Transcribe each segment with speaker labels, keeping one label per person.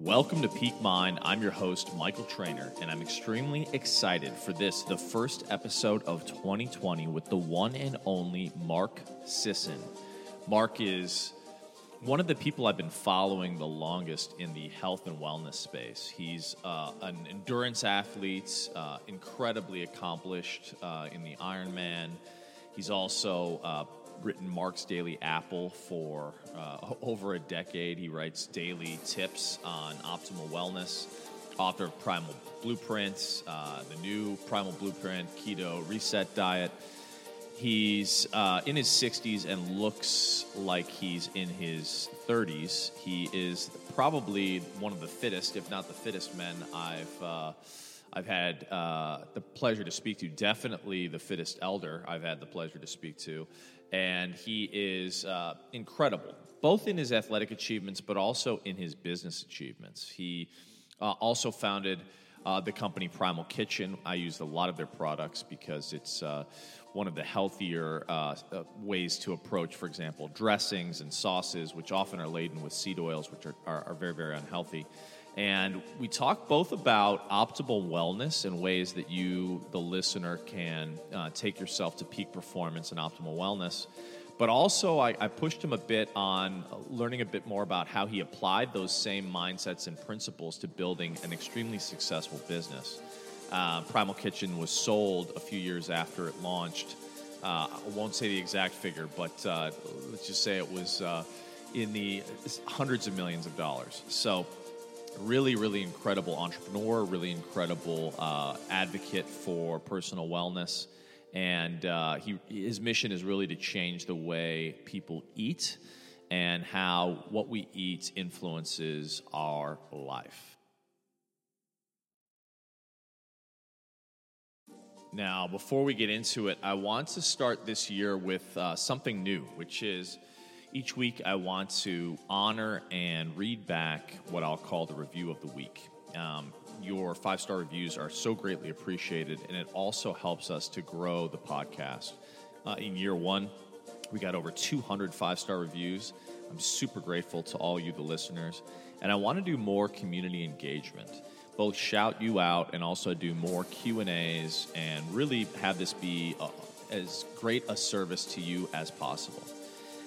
Speaker 1: Welcome to Peak Mind. I'm your host, Michael Trainer, and I'm extremely excited for this, the first episode of 2020 with the one and only Mark Sisson. Mark is one of the people I've been following the longest in the health and wellness space. He's uh, an endurance athlete, uh, incredibly accomplished uh, in the Ironman. He's also uh, written Mark's Daily Apple for uh, over a decade. He writes daily tips on optimal wellness. Author of Primal Blueprints, uh, the new Primal Blueprint Keto Reset Diet. He's uh, in his 60s and looks like he's in his 30s. He is probably one of the fittest, if not the fittest men I've uh, I've had uh, the pleasure to speak to. Definitely the fittest elder I've had the pleasure to speak to and he is uh, incredible, both in his athletic achievements, but also in his business achievements. He uh, also founded uh, the company Primal Kitchen. I use a lot of their products because it's uh, one of the healthier uh, uh, ways to approach, for example, dressings and sauces, which often are laden with seed oils, which are, are, are very, very unhealthy. And we talk both about optimal wellness and ways that you, the listener, can uh, take yourself to peak performance and optimal wellness. But also, I, I, pushed him a bit on learning a bit more about how he applied those same mindsets and principles to building an extremely successful business. Uh, Primal Kitchen was sold a few years after it launched. Uh, I won't say the exact figure, but uh, let's just say it was uh, in the hundreds of millions of dollars. So, really, really incredible entrepreneur, really incredible uh, advocate for personal wellness. And uh, he, his mission is really to change the way people eat and how what we eat influences our life. Now, before we get into it, I want to start this year with uh, something new, which is each week, I want to honor and read back what I'll call the review of the week. Um, your five star reviews are so greatly appreciated, and it also helps us to grow the podcast. Uh, in year one, we got over 200 five star reviews. I'm super grateful to all you, the listeners, and I want to do more community engagement. Both shout you out and also do more Q and A's, and really have this be a, as great a service to you as possible.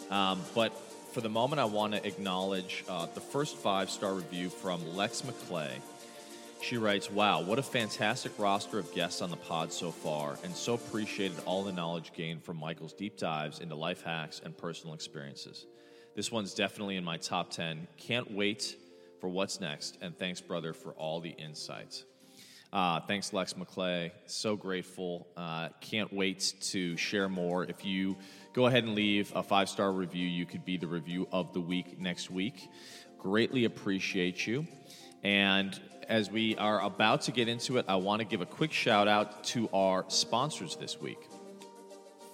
Speaker 1: Um, but for the moment, I want to acknowledge uh, the first five star review from Lex McClay. She writes, Wow, what a fantastic roster of guests on the pod so far, and so appreciated all the knowledge gained from Michael's deep dives into life hacks and personal experiences. This one's definitely in my top 10. Can't wait for what's next, and thanks, brother, for all the insights. Uh, thanks, Lex McClay. So grateful. Uh, can't wait to share more. If you go ahead and leave a five star review, you could be the review of the week next week. Greatly appreciate you. And as we are about to get into it, I want to give a quick shout out to our sponsors this week.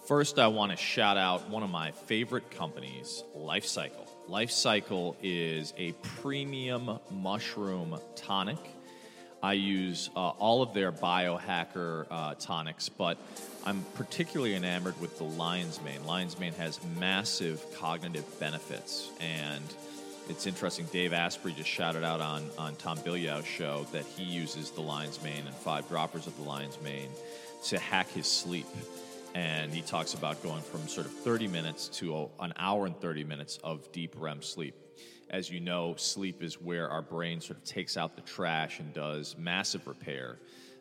Speaker 1: First, I want to shout out one of my favorite companies, Life Cykel. Life Cykel is a premium mushroom tonic I use uh, all of their biohacker uh, tonics, but I'm particularly enamored with the lion's mane. Lion's mane has massive cognitive benefits, and it's interesting. Dave Asprey just shouted out on, on Tom Bilyeu's show that he uses the lion's mane and five droppers of the lion's mane to hack his sleep. And he talks about going from sort of 30 minutes to an hour and 30 minutes of deep REM sleep as you know, sleep is where our brain sort of takes out the trash and does massive repair.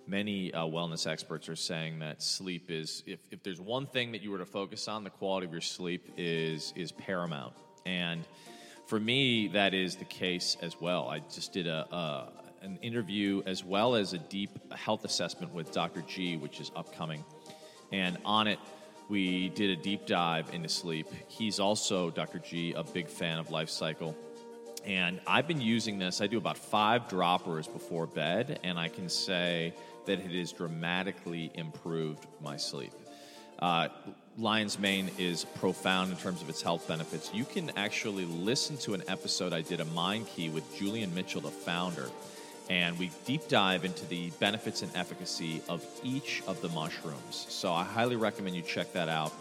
Speaker 1: Many uh, wellness experts are saying that sleep is, if, if there's one thing that you were to focus on, the quality of your sleep is, is paramount. And for me, that is the case as well. I just did a, an interview as well as a deep health assessment with Dr. G, which is upcoming. And on it, we did a deep dive into sleep. He's also, Dr. G, a big fan of Life Cykel. And I've been using this, I do about five droppers before bed, and I can say that it has dramatically improved my sleep. Uh, Lion's Mane is profound in terms of its health benefits. You can actually listen to an episode I did a Mind Key with Julian Mitchell, the founder, and we deep dive into the benefits and efficacy of each of the mushrooms. So I highly recommend you check that out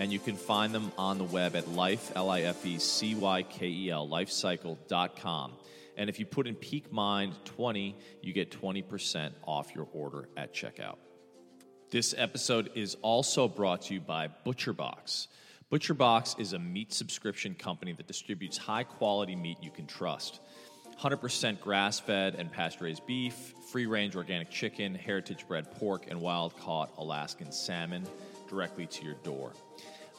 Speaker 1: and you can find them on the web at life, L I F E C Y K E L, lifecykel.com. And if you put in Peak Mind 20, you get 20% off your order at checkout. This episode is also brought to you by ButcherBox. ButcherBox is a meat subscription company that distributes high quality meat you can trust. 100% grass fed and pasture raised beef, free range organic chicken, heritage bred pork, and wild caught Alaskan salmon directly to your door.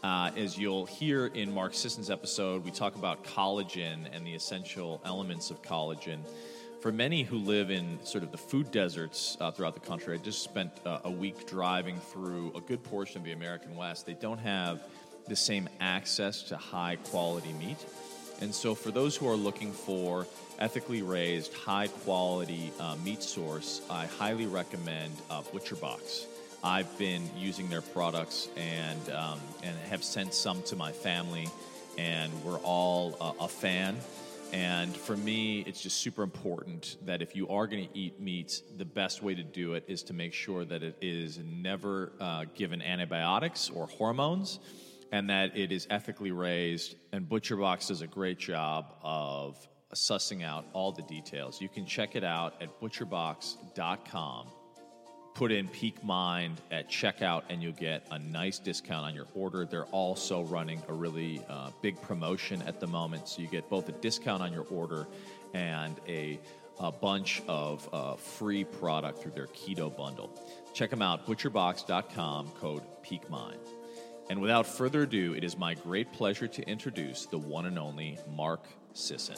Speaker 1: Uh, as you'll hear in Mark Sisson's episode, we talk about collagen and the essential elements of collagen. For many who live in sort of the food deserts uh, throughout the country, I just spent uh, a week driving through a good portion of the American West. They don't have the same access to high quality meat. And so, for those who are looking for ethically raised, high quality uh, meat source, I highly recommend uh, ButcherBox. I've been using their products and um, and have sent some to my family, and we're all uh, a fan. And for me, it's just super important that if you are going to eat meat, the best way to do it is to make sure that it is never uh, given antibiotics or hormones, and that it is ethically raised. And ButcherBox does a great job of sussing out all the details. You can check it out at butcherbox.com put in Peak Mind at checkout and you'll get a nice discount on your order. They're also running a really uh, big promotion at the moment, so you get both a discount on your order and a, a bunch of uh, free product through their keto bundle. Check them out, butcherbox.com, code PeakMind. And without further ado, it is my great pleasure to introduce the one and only Mark Sisson.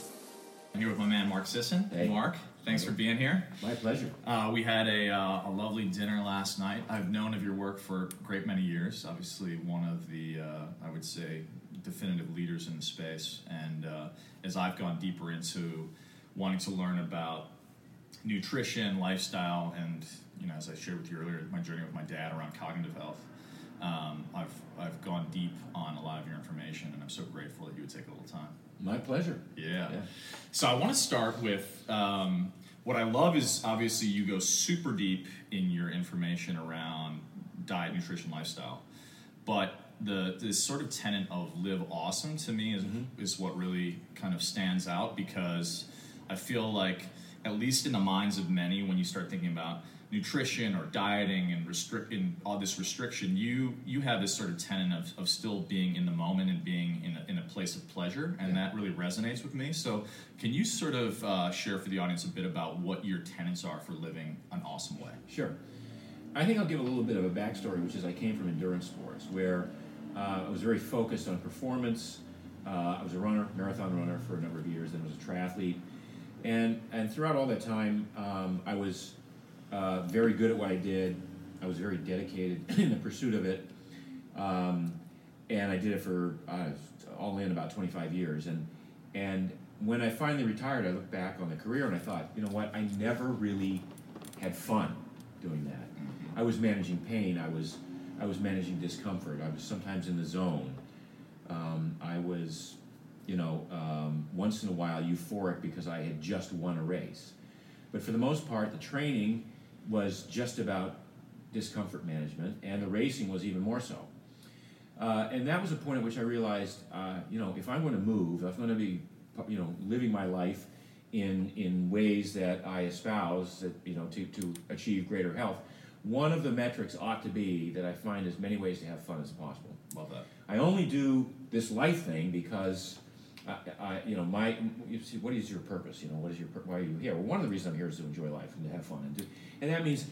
Speaker 1: I'm here with my man Mark Sisson.
Speaker 2: Hey.
Speaker 1: Mark, thanks for being here.
Speaker 2: My pleasure.
Speaker 1: Uh, we had a, uh, a lovely dinner last night. I've known of your work for a great many years. Obviously, one of the, uh, I would say, definitive leaders in the space. And uh, as I've gone deeper into wanting to learn about nutrition, lifestyle, and you know, as I shared with you earlier, my journey with my dad around cognitive health, um, I've I've gone deep on a lot of your information, and I'm so grateful that you would take a little time.
Speaker 2: My pleasure.
Speaker 1: Yeah.
Speaker 2: Yeah.
Speaker 1: So I want to start with um, what I love is obviously you go super deep in your information around diet, nutrition, lifestyle, but the this sort of tenet of live awesome to me is is what really kind of stands out because I feel like at least in the minds of many when you start thinking about nutrition or dieting and restricting all this restriction you you have this sort of tenet of, of still being in the moment and being in a, in a place of pleasure and that really resonates with me so can you sort of uh, share for the audience a bit about what your tenets are for living an awesome way
Speaker 2: Sure. I think I'll give a little bit of a backstory, which is I came from endurance sports, where uh, I was very focused on performance. Uh, I was a runner, marathon runner for a number of years, then I was a triathlete, and and throughout all that time, um, I was uh, very good at what I did. I was very dedicated in the pursuit of it, um, and I did it for uh, all in about 25 years. And and when I finally retired, I looked back on the career and I thought, you know what, I never really had fun doing that. I was managing pain. I was I was managing discomfort. I was sometimes in the zone. Um, I was, you know, um, once in a while euphoric because I had just won a race. But for the most part, the training was just about discomfort management, and the racing was even more so. Uh, and that was a point at which I realized, uh, you know, if I'm going to move, if I'm going to be, you know, living my life in in ways that I espouse, that you know, to to achieve greater health, one of the metrics ought to be that I find as many ways to have fun as possible.
Speaker 1: love that
Speaker 2: I only do this life thing because, I, I, you know, my you see, what is your purpose? You know, what is your why are you here? Well, one of the reasons I'm here is to enjoy life and to have fun, and do, and that means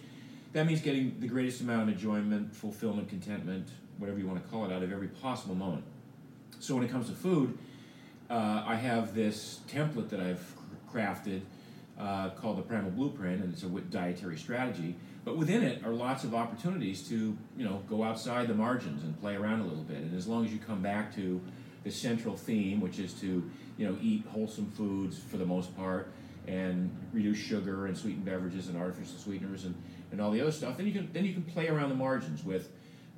Speaker 2: that means getting the greatest amount of enjoyment, fulfillment, contentment, whatever you want to call it, out of every possible moment. So when it comes to food, uh, I have this template that I've crafted uh, called the Primal Blueprint, and it's a dietary strategy. But within it are lots of opportunities to, you know, go outside the margins and play around a little bit. And as long as you come back to the central theme, which is to, you know, eat wholesome foods for the most part, and reduce sugar and sweetened beverages and artificial sweeteners and, and all the other stuff, then you can then you can play around the margins with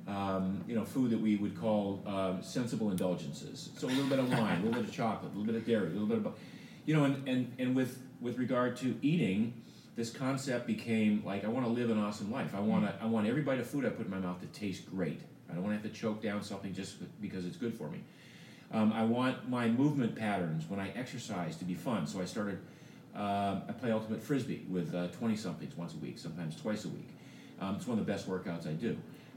Speaker 2: um, you know, food that we would call um, sensible indulgences. So a little bit of wine, a little bit of chocolate, a little bit of dairy, a little bit of, you know, and, and, and with with regard to eating, this concept became like I want to live an awesome life. I want to I want every bite of food I put in my mouth to taste great. I don't want to have to choke down something just because it's good for me. Um, I want my movement patterns when I exercise to be fun. So I started Uh, I play ultimate frisbee with twenty somethings once a week, sometimes twice a week. Um, it's one of the best workouts I do.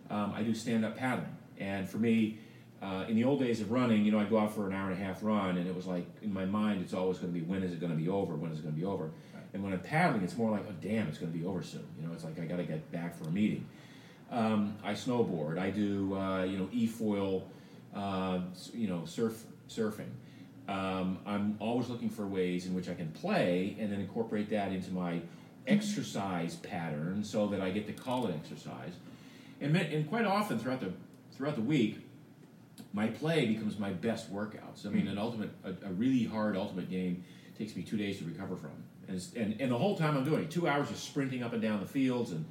Speaker 2: Um, I do stand up paddling, and for me, uh, in the old days of running, you know, I'd go out for an hour and a half run, and it was like in my mind, it's always going to be when is it going to be over? When is it going to be over? Right. And when I'm paddling, it's more like, oh damn, it's going to be over soon. You know, it's like I got to get back for a meeting. Um, I snowboard. I do uh, you know e-foil, uh, you know surf surfing. Um, I'm always looking for ways in which I can play and then incorporate that into my exercise pattern so that I get to call it exercise. And, and quite often throughout the throughout the week, my play becomes my best workouts. I mean, mm-hmm. an ultimate, a, a, really hard ultimate game takes me two days to recover from, and, and and the whole time I'm doing it, two hours of sprinting up and down the fields and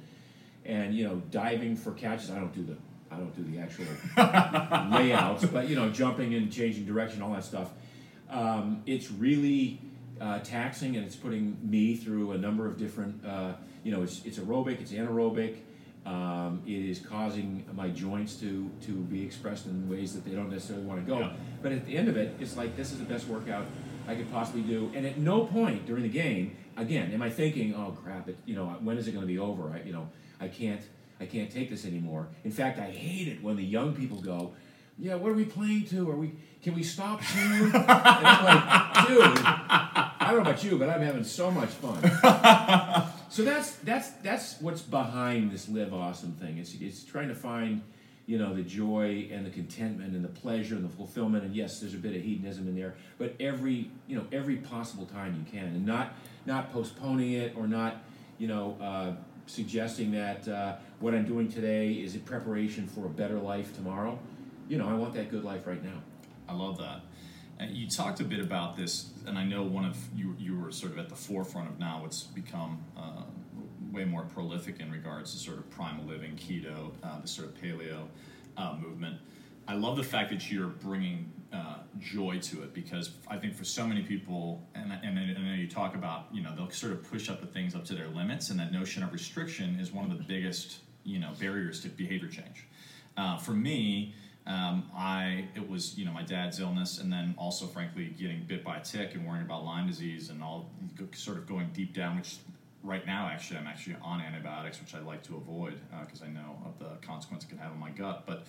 Speaker 2: and you know diving for catches. I don't do the I don't do the actual layouts, but you know jumping and changing direction, all that stuff. Um, it's really uh, taxing, and it's putting me through a number of different. Uh, you know, it's, it's aerobic, it's anaerobic. Um, it is causing my joints to to be expressed in ways that they don't necessarily want to go. Yeah. But at the end of it, it's like this is the best workout I could possibly do. And at no point during the game, again, am I thinking, "Oh crap! It, you know, when is it going to be over?" I, you know, I can't I can't take this anymore. In fact, I hate it when the young people go, "Yeah, what are we playing to? Are we can we stop soon?" and I'm like, "Dude, I don't know about you, but I'm having so much fun." so that's that's that's what's behind this live awesome thing. It's it's trying to find you know the joy and the contentment and the pleasure and the fulfillment and yes there's a bit of hedonism in there but every you know every possible time you can and not not postponing it or not you know uh, suggesting that uh, what i'm doing today is a preparation for a better life tomorrow you know i want that good life right now
Speaker 1: i love that and you talked a bit about this, and I know one of you you were sort of at the forefront of now what's become uh, way more prolific in regards to sort of primal living, keto, uh, the sort of paleo uh, movement. I love the fact that you're bringing uh, joy to it because I think for so many people, and, and, I know you talk about, you know, they'll sort of push up the things up to their limits, and that notion of restriction is one of the biggest, you know, barriers to behavior change. Uh, for me, um, I it was you know my dad's illness, and then also frankly getting bit by a tick and worrying about Lyme disease and all sort of going deep down. Which right now actually I'm actually on antibiotics, which I like to avoid because uh, I know of the consequence it can have on my gut. But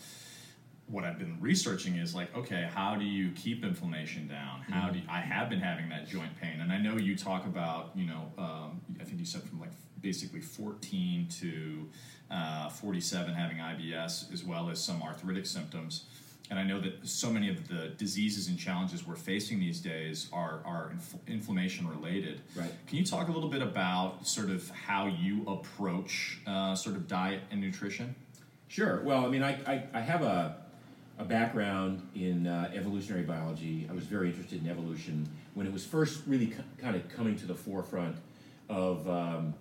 Speaker 1: what I've been researching is like, okay, how do you keep inflammation down? How mm-hmm. do you, I have been having that joint pain, and I know you talk about, you know, um, I think you said from like basically 14 to uh, 47 having IBS, as well as some arthritic symptoms. And I know that so many of the diseases and challenges we're facing these days are, are inf- inflammation related.
Speaker 2: Right.
Speaker 1: Can you talk a little bit about sort of how you approach uh, sort of diet and nutrition?
Speaker 2: Sure. Well, I mean, I, I, I have a, a background in uh, evolutionary biology. I was very interested in evolution when it was first really kind of coming to the forefront of um,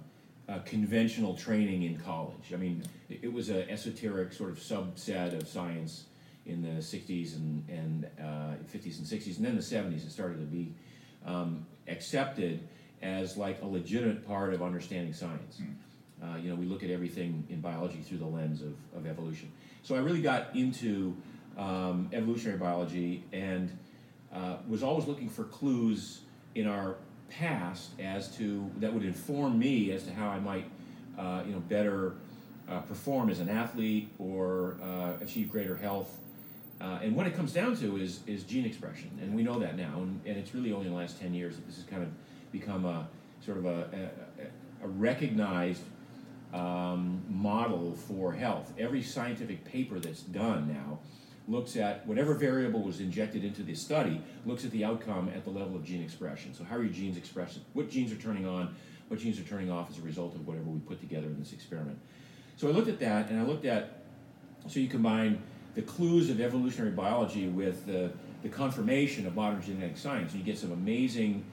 Speaker 2: uh, conventional training in college. I mean, it, it was an esoteric sort of subset of science in the 60s and, and uh, 50s and 60s, and then the 70s it started to be um, accepted as like a legitimate part of understanding science. Mm. Uh, you know, we look at everything in biology through the lens of, of evolution. So I really got into um, evolutionary biology and uh, was always looking for clues in our past as to that would inform me as to how I might, uh, you know, better uh, perform as an athlete or uh, achieve greater health. Uh, and what it comes down to is is gene expression, and we know that now, and, and it's really only in the last ten years that this has kind of become a sort of a, a, a recognized um, model for health. Every scientific paper that's done now looks at whatever variable was injected into the study, looks at the outcome at the level of gene expression. So, how are your genes expressed? What genes are turning on? What genes are turning off as a result of whatever we put together in this experiment? So, I looked at that and I looked at, so you combine the clues of evolutionary biology with the, the confirmation of modern genetic science, and you get some amazing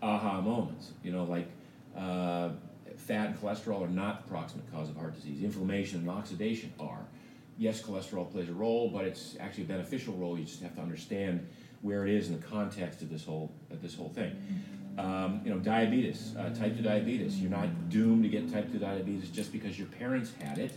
Speaker 2: aha moments. You know, like uh, fat and cholesterol are not the proximate cause of heart disease, inflammation and oxidation are yes, cholesterol plays a role, but it's actually a beneficial role. You just have to understand where it is in the context of this whole of this whole thing. Um, you know, diabetes, uh, type 2 diabetes. You're not doomed to get type 2 diabetes just because your parents had it.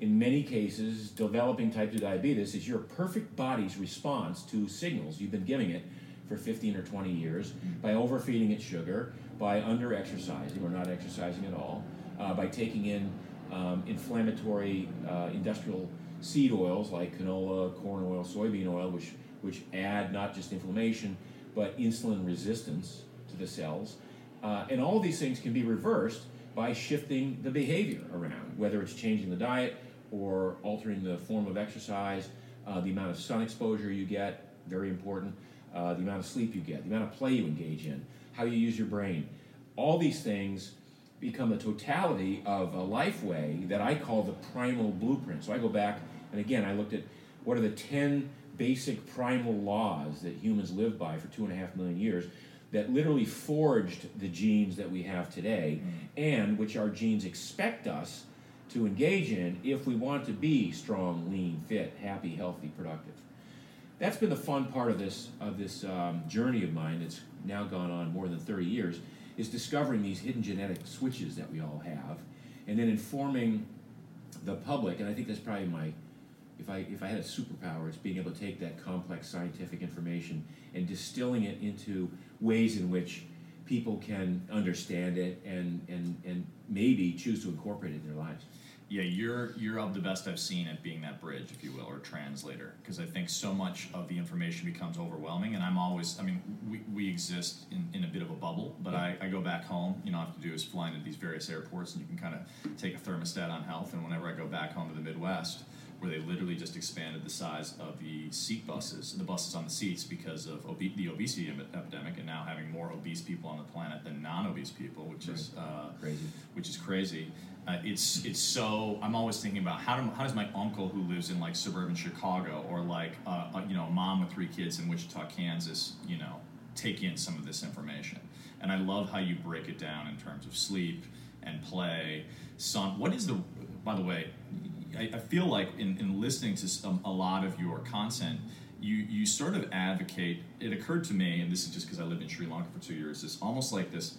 Speaker 2: In many cases, developing type 2 diabetes is your perfect body's response to signals you've been giving it for 15 or 20 years by overfeeding it sugar by under exercising or not exercising at all, uh, by taking in um, inflammatory uh, industrial seed oils like canola, corn oil, soybean oil, which, which add not just inflammation but insulin resistance to the cells. Uh, and all these things can be reversed by shifting the behavior around, whether it's changing the diet or altering the form of exercise, uh, the amount of sun exposure you get, very important, uh, the amount of sleep you get, the amount of play you engage in, how you use your brain. All these things become the totality of a life way that I call the primal blueprint. So I go back, and again, I looked at what are the 10 basic primal laws that humans lived by for two and a half million years that literally forged the genes that we have today and which our genes expect us to engage in if we want to be strong, lean, fit, happy, healthy, productive. That's been the fun part of this of this um, journey of mine that's now gone on more than 30 years is discovering these hidden genetic switches that we all have and then informing the public and I think that's probably my if I if I had a superpower, it's being able to take that complex scientific information and distilling it into ways in which people can understand it and and and maybe choose to incorporate it in their lives.
Speaker 1: Yeah, you're you're of the best I've seen at being that bridge, if you will, or translator, because I think so much of the information becomes overwhelming, and I'm always, I mean, we, we exist in, in a bit of a bubble, but I, I go back home, you know, all I have to do is fly into these various airports, and you can kind of take a thermostat on health, and whenever I go back home to the Midwest, where they literally just expanded the size of the seat buses, the buses on the seats, because of obe- the obesity em- epidemic, and now having more obese people on the planet than non-obese people, which is uh,
Speaker 2: Crazy.
Speaker 1: which is crazy. Uh, it's it's so I'm always thinking about how do, how does my uncle who lives in like suburban Chicago or like uh, uh, you know a mom with three kids in Wichita, Kansas, you know, take in some of this information. And I love how you break it down in terms of sleep and play. Sun. What is the by the way? I, I feel like in, in listening to some, a lot of your content, you you sort of advocate. It occurred to me, and this is just because I lived in Sri Lanka for two years. It's almost like this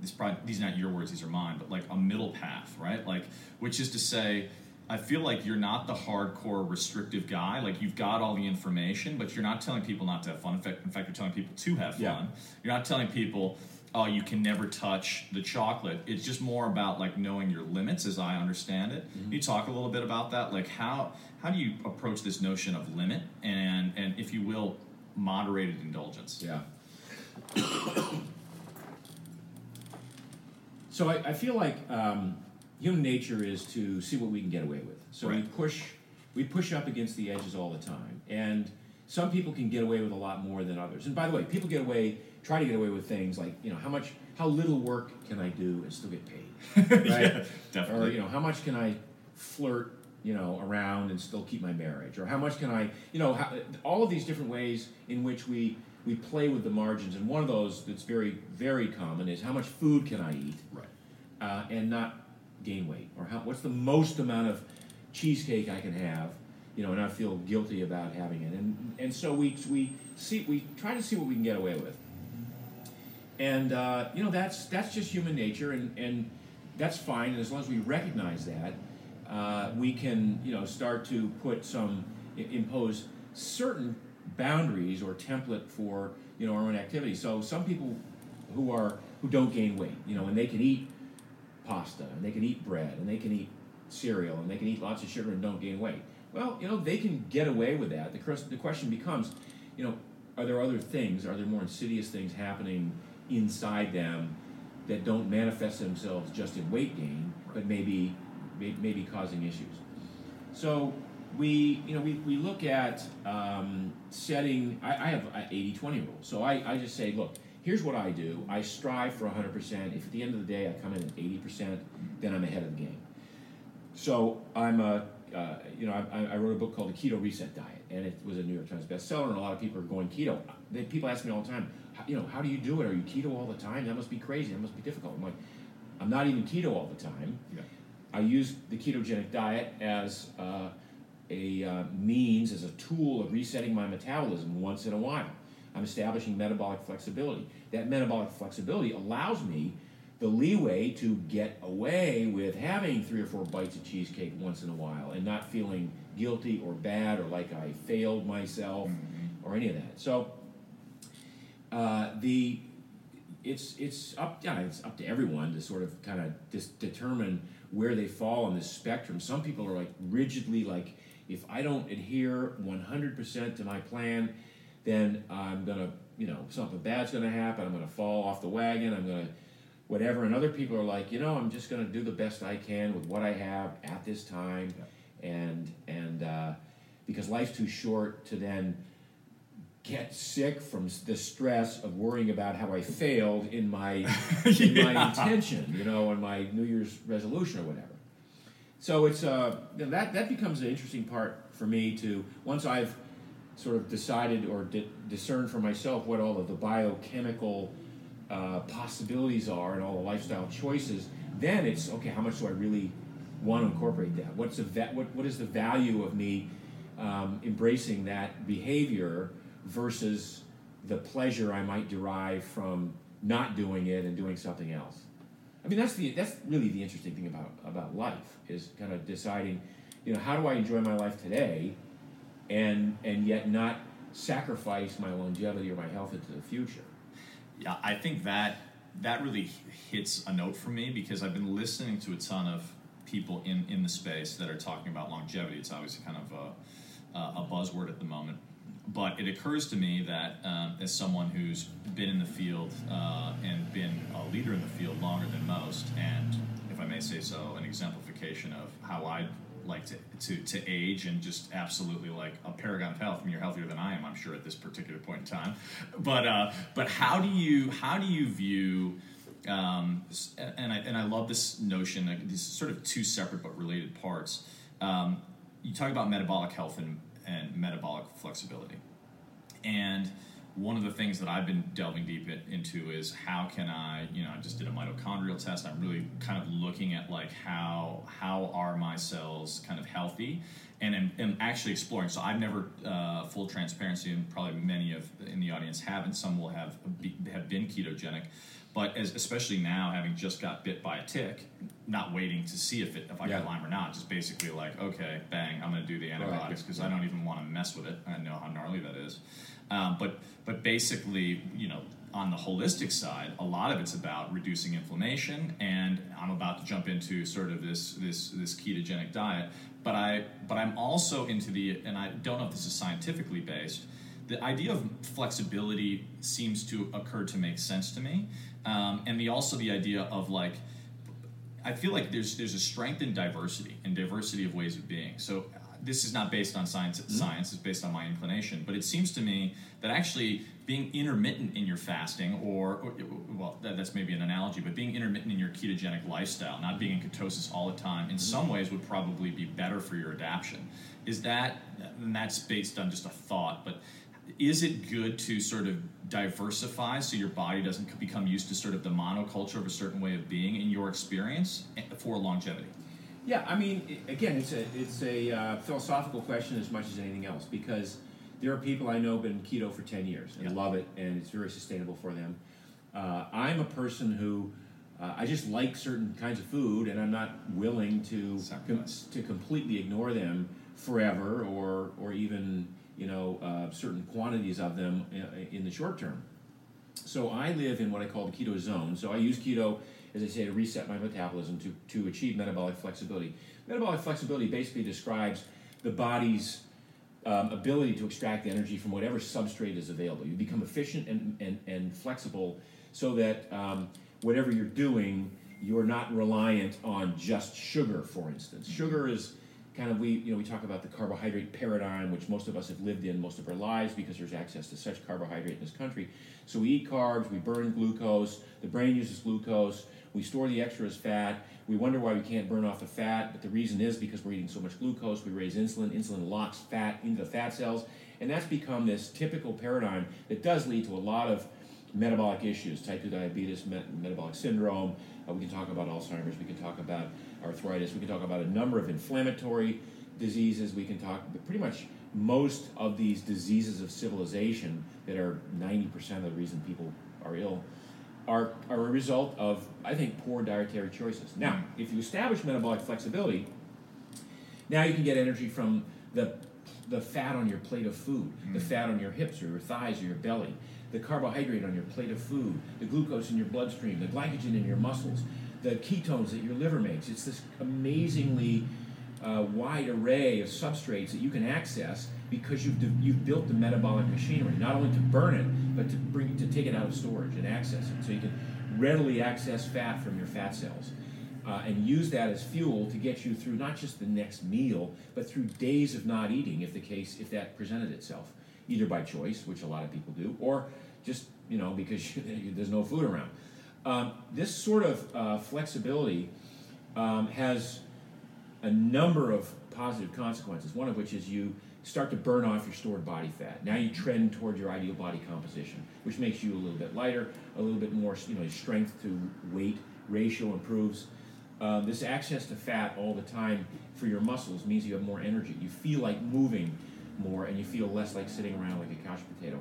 Speaker 1: this probably these are not your words these are mine but like a middle path right? Like which is to say i feel like you're not the hardcore restrictive guy. Like you've got all the information but you're not telling people not to have fun. In fact, in fact you're telling people to have fun.
Speaker 2: Yeah.
Speaker 1: you're not telling people oh you can never touch the chocolate. It's just more about like knowing your limits as i understand it. Can you talk a little bit about that. Like how how do you approach this notion of limit and and if you will moderated indulgence?
Speaker 2: Yeah. So I, I feel like um, human nature is to see what we can get away with. So we push we push up against the edges all the time, and some people can get away with a lot more than others. And by the way, people get away try to get away with things like you know how much how little work can I do and still get paid, right?
Speaker 1: Yeah, definitely.
Speaker 2: Or you know how much can I flirt you know around and still keep my marriage, or how much can I you know how, all of these different ways in which we we play with the margins. And one of those that's very very common is how much food can I eat
Speaker 1: right
Speaker 2: uh, and not gain weight, or how, what's the most amount of cheesecake I can have, you know, and not feel guilty about having it. And and so we we see we try to see what we can get away with. And uh, you know that's that's just human nature, and and that's fine. And as long as we recognize that, uh, we can you know start to put some impose certain boundaries or template for you know our own activity. So some people who are who don't gain weight, you know, and they can eat pasta and they can eat bread and they can eat cereal and they can eat lots of sugar and don't gain weight. Well, you know, they can get away with that. The, the question becomes, you know, are there other things, are there more insidious things happening inside them that don't manifest themselves just in weight gain, but maybe maybe causing issues? So we, you know, we, we look at um, setting, I, I have an 80-20 rule. So I, I just say, look, here's what I do. I strive for 100%. If at the end of the day I come in at 80%, then I'm ahead of the game. So I'm a, uh, you know, I, I wrote a book called The Keto Reset Diet, and it was a New York Times bestseller, and a lot of people are going keto. They, people ask me all the time, "How- you know, how do you do it? Are you keto all the time? That must be crazy. That must be difficult. I'm like, I'm not even keto all the time.
Speaker 1: Yeah.
Speaker 2: I use the ketogenic diet as uh, a uh, means, as a tool of resetting my metabolism once in a while. I'm establishing metabolic flexibility. That metabolic flexibility allows me the leeway to get away with having three or four bites of cheesecake once in a while and not feeling guilty or bad or like I failed myself or any of that. So uh, the it's it's up yeah it's up to everyone to sort of kind of dis- determine where they fall on this spectrum. Some people are like rigidly like if I don't adhere 100% to my plan, then I'm gonna you know something bad's gonna happen. I'm gonna fall off the wagon. I'm gonna whatever. And other people are like you know I'm just gonna do the best I can with what I have at this time, and and uh, because life's too short to then get sick from the stress of worrying about how I failed in my in my intention, you know, on my New Year's resolution or whatever. So it's uh, that that becomes an interesting part for me to once I've sort of decided or di- discerned for myself what all of the biochemical uh, possibilities are and all the lifestyle choices. Then it's okay. How much do I really want to incorporate that? What's the va- what what is the value of me um, embracing that behavior versus the pleasure I might derive from not doing it and doing something else? I mean, that's the that's really the interesting thing about about life is kind of deciding, you know, how do I enjoy my life today, and and yet not sacrifice my longevity or my health into the future.
Speaker 1: Yeah, I think that that really hits a note for me because I've been listening to a ton of people in, in the space that are talking about longevity. It's obviously kind of a, a buzzword at the moment. But it occurs to me that um, as someone who's been in the field uh, and been a leader in the field longer than most, and if I may say so, an exemplification of how I like to, to, to age and just absolutely like a paragon of health. I mean, you're healthier than I am, I'm sure, at this particular point in time. But uh, but how do you how do you view um, and I and I love this notion these sort of two separate but related parts. Um, you talk about metabolic health and, and metabolic flexibility, and one of the things that I've been delving deep in- into is how can I, you know, I just did a mitochondrial test. I'm really kind of looking at like how how are my cells kind of healthy, and am actually exploring. So I've never uh, full transparency, and probably many of in the audience haven't. Some will have have been ketogenic, but as, especially now, having just got bit by a tick, not waiting to see if it if I got
Speaker 2: Yeah.
Speaker 1: Lyme or not, just basically like, okay, bang, I'm going to do the antibiotics because I don't even want to mess with it. I know how gnarly that is. Um, but but basically, you know, on the holistic side, a lot of it's about reducing inflammation, and I'm about to jump into sort of this this this ketogenic diet. But I but I'm also into the, and I don't know if this is scientifically based. The idea of flexibility seems to occur to make sense to me, um, and the also the idea of like I feel like there's there's a strength in diversity and diversity of ways of being. So uh, this is not based on science. Science is based on my inclination, but it seems to me that actually being intermittent in your fasting, or, or well, that, that's maybe an analogy, but being intermittent in your ketogenic lifestyle, not being in ketosis all the time, in some ways would probably be better for your adaptation. Is that and that's based on just a thought, but is it good to sort of diversify so your body doesn't become used to sort of the monoculture of a certain way of being in your experience eh, for longevity?
Speaker 2: Yeah, I mean, again, it's a it's a uh, philosophical question as much as anything else because there are people I know have been keto for ten years and
Speaker 1: Yeah.
Speaker 2: love it, and it's very sustainable for them. Uh, I'm a person who uh, I just like certain kinds of food, and I'm not willing to com- to completely ignore them forever, or or even you know uh, certain quantities of them in, in the short term. So I live in what I call the keto zone. So I use keto, as I say, to reset my metabolism to, to achieve metabolic flexibility. Metabolic flexibility basically describes the body's um, ability to extract energy from whatever substrate is available. You become efficient and, and, and flexible so that um, whatever you're doing, you're not reliant on just sugar, for instance. Sugar is kind of we you know we talk about the carbohydrate paradigm which most of us have lived in most of our lives because there's access to such carbohydrate in this country so we eat carbs we burn glucose the brain uses glucose we store the extra as fat we wonder why we can't burn off the fat but the reason is because we're eating so much glucose we raise insulin insulin locks fat into the fat cells and that's become this typical paradigm that does lead to a lot of metabolic issues, type 2 diabetes, met- metabolic syndrome. Uh, we can talk about Alzheimer's. We can talk about arthritis. We can talk about a number of inflammatory diseases. We can talk but pretty much most of these diseases of civilization that are 90% of the reason people are ill are, are a result of, I think, poor dietary choices. Now, if you establish metabolic flexibility, now you can get energy from the the fat on your plate of food, the mm-hmm. fat on your hips or your thighs or your belly, the carbohydrate on your plate of food, the glucose in your bloodstream, the glycogen in your muscles, the ketones that your liver makes. It's this amazingly uh, wide array of substrates that you can access because you've, de- you've built the metabolic machinery, not only to burn it, but to bring to take it out of storage and access it. So you can readily access fat from your fat cells. Uh, and use that as fuel to get you through not just the next meal, but through days of not eating, if the case, if that presented itself, either by choice, which a lot of people do, or just you know because there's no food around. Um, this sort of uh, flexibility um, has a number of positive consequences. One of which is you start to burn off your stored body fat. Now you trend toward your ideal body composition, which makes you a little bit lighter, a little bit more, you know, strength to weight ratio improves. Um, this access to fat all the time for your muscles means you have more energy. You feel like moving more, and you feel less like sitting around like a couch potato.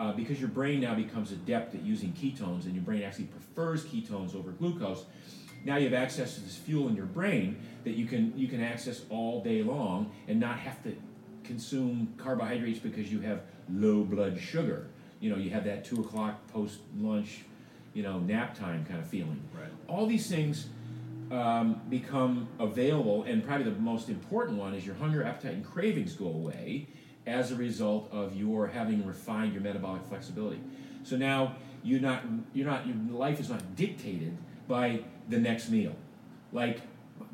Speaker 2: Uh, because your brain now becomes adept at using ketones, and your brain actually prefers ketones over glucose. Now you have access to this fuel in your brain that you can you can access all day long, and not have to consume carbohydrates because you have low blood sugar. You know, you have that two o'clock post lunch, you know, nap time kind of feeling.
Speaker 1: Right.
Speaker 2: All these things um, become available, and probably the most important one is your hunger, appetite, and cravings go away as a result of your having refined your metabolic flexibility. So now you're not you're not your life is not dictated by the next meal. Like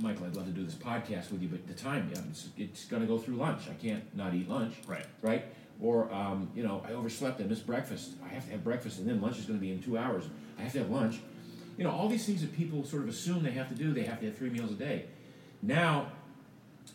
Speaker 2: Michael, I'd love to do this podcast with you, but the time, yeah, it's, it's going to go through lunch. I can't not eat lunch.
Speaker 1: Right.
Speaker 2: Right. Or um, you know, I overslept. I missed breakfast. I have to have breakfast, and then lunch is going to be in two hours. I have to have lunch you know, all these things that people sort of assume they have to do, they have to have three meals a day. Now,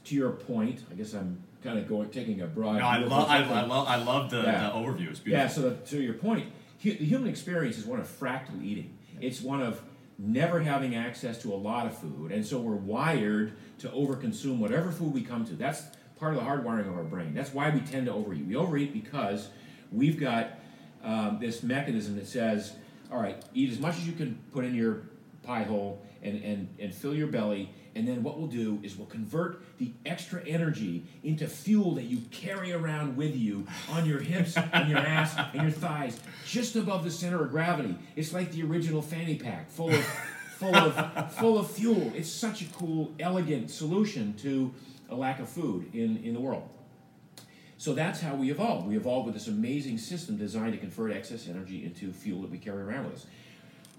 Speaker 2: to your point, I guess I'm kind of going taking a broad.
Speaker 1: No, I love, I. I love, I love the,
Speaker 2: Yeah.
Speaker 1: the overview. It's beautiful.
Speaker 2: Yeah, so the, to your point, hu- the human experience is one of fractal eating. It's one of never having access to a lot of food, and so we're wired to overconsume whatever food we come to. That's part of the hardwiring of our brain. That's why we tend to overeat. We overeat because we've got um, this mechanism that says, all right, eat as much as you can put in your pie hole and, and, and fill your belly. And then what we'll do is we'll convert the extra energy into fuel that you carry around with you on your hips and your ass and your thighs, just above the center of gravity. It's like the original fanny pack, full of full of full of fuel. It's such a cool, elegant solution to a lack of food in, in the world. So that's how we evolved. We evolved with this amazing system designed to convert excess energy into fuel that we carry around with us.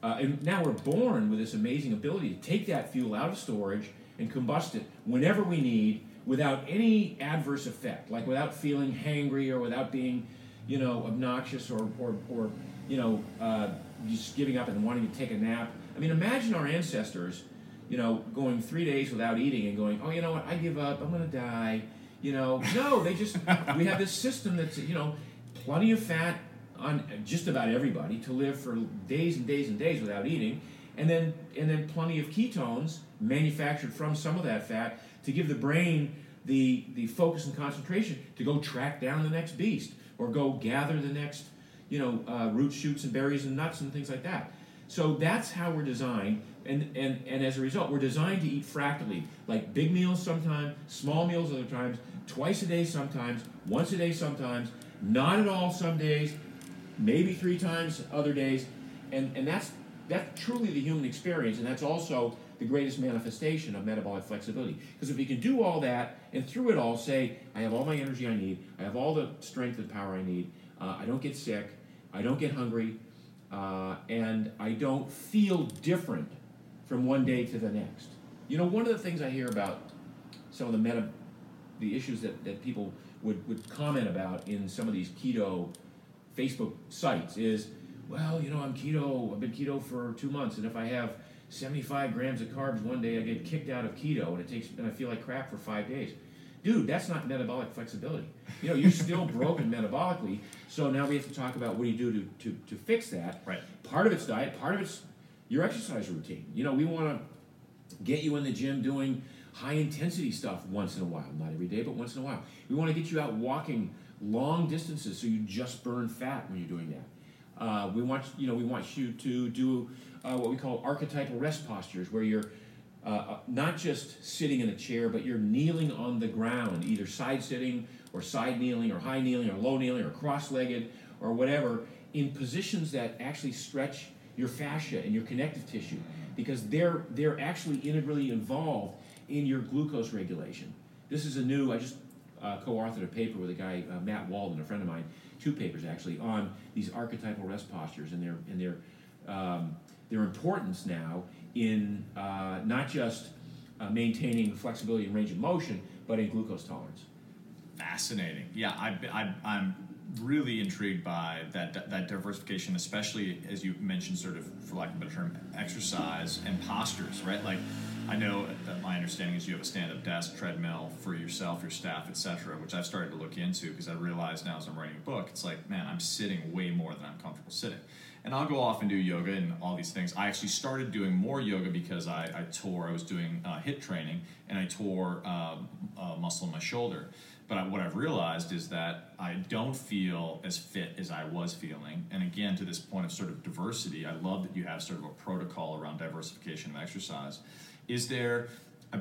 Speaker 2: Uh, and now we're born with this amazing ability to take that fuel out of storage and combust it whenever we need without any adverse effect, like without feeling hangry or without being, you know, obnoxious or, or, or you know, uh, just giving up and wanting to take a nap. I mean, imagine our ancestors, you know, going three days without eating and going, oh, you know what, I give up, I'm going to die. You know, no, they just, we have this system that's, you know, plenty of fat on just about everybody to live for days and days and days without eating, and then and then plenty of ketones manufactured from some of that fat to give the brain the the focus and concentration to go track down the next beast or go gather the next you know uh, roots, shoots, and berries and nuts and things like that. So that's how we're designed, and, and, and as a result, we're designed to eat fractally, like big meals sometimes, small meals other times, twice a day sometimes, once a day sometimes, not at all some days, maybe three times other days, and, and that's that's truly the human experience, and that's also the greatest manifestation of metabolic flexibility. Because if we can do all that and through it all say, I have all my energy I need, I have all the strength and power I need, uh, I don't get sick, I don't get hungry, uh, and I don't feel different from one day to the next. You know, one of the things I hear about some of the meta, the issues that, that people would, would comment about in some of these keto Facebook sites is, well, you know, I'm keto, I've been keto for two months, and if I have 75 grams of carbs one day, I get kicked out of keto, and it takes, and I feel like crap for five days. Dude, that's not metabolic flexibility. You know, you're still broken metabolically. So now we have to talk about what do you do to, to, to fix that.
Speaker 1: Right.
Speaker 2: Part of it's diet, part of it's your exercise routine. You know, we want to get you in the gym doing high intensity stuff once in a while, not every day, but once in a while. We want to get you out walking long distances so you just burn fat when you're doing that. Uh, we want you know we want you to do uh, what we call archetypal rest postures, where you're uh, uh, not just sitting in a chair, but you're kneeling on the ground, either side sitting or side kneeling or high kneeling or low kneeling or cross legged or whatever, in positions that actually stretch your fascia and your connective tissue because they're they're actually integrally involved in your glucose regulation. This is a new. I just uh, co-authored a paper with a guy, uh, Matt Walden, a friend of mine, two papers actually on these archetypal rest postures and their and their um, their importance now in uh, not just uh, maintaining flexibility and range of motion, but in glucose tolerance.
Speaker 1: Fascinating. Yeah, I, I, I'm really intrigued by that that diversification, especially as you mentioned, sort of for lack of a better term, exercise and postures, right? Like, I know that my understanding is you have a stand-up desk, treadmill for yourself, your staff, etc., which I've started to look into because I realize now as I'm writing a book, it's like, man, I'm sitting way more than I'm comfortable sitting. And I'll go off and do yoga and all these things. I actually started doing more yoga because I, I tore. I was doing uh, HIIT training and I tore um, a muscle in my shoulder. But I, what I've realized is that I don't feel as fit as I was feeling. And again, to this point of sort of diversity, I love that you have sort of a protocol around diversification of exercise. Is there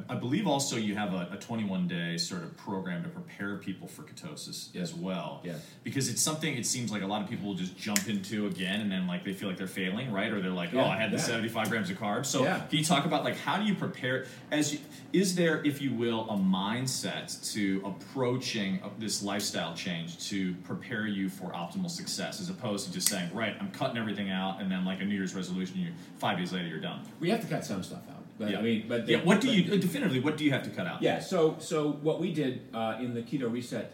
Speaker 1: I, believe also you have a, a 21 day sort of program to prepare people for ketosis as well.
Speaker 2: Yeah.
Speaker 1: Because it's something it seems like a lot of people will just jump into again and then like they feel like they're failing, right? Or they're like, oh, I had the
Speaker 2: yeah.
Speaker 1: 75 grams of carbs. So
Speaker 2: Yeah.
Speaker 1: can you talk about like how do you prepare as you, is there, if you will, a mindset to approaching uh, this lifestyle change to prepare you for optimal success as opposed to just saying, right, I'm cutting everything out and then like a New Year's resolution, you five days later you're done.
Speaker 2: We have to cut some stuff out. But,
Speaker 1: yeah.
Speaker 2: I mean, but
Speaker 1: yeah, what do
Speaker 2: but-
Speaker 1: you definitively? What do you have to cut out?
Speaker 2: Yeah, so so what we did uh, in the keto reset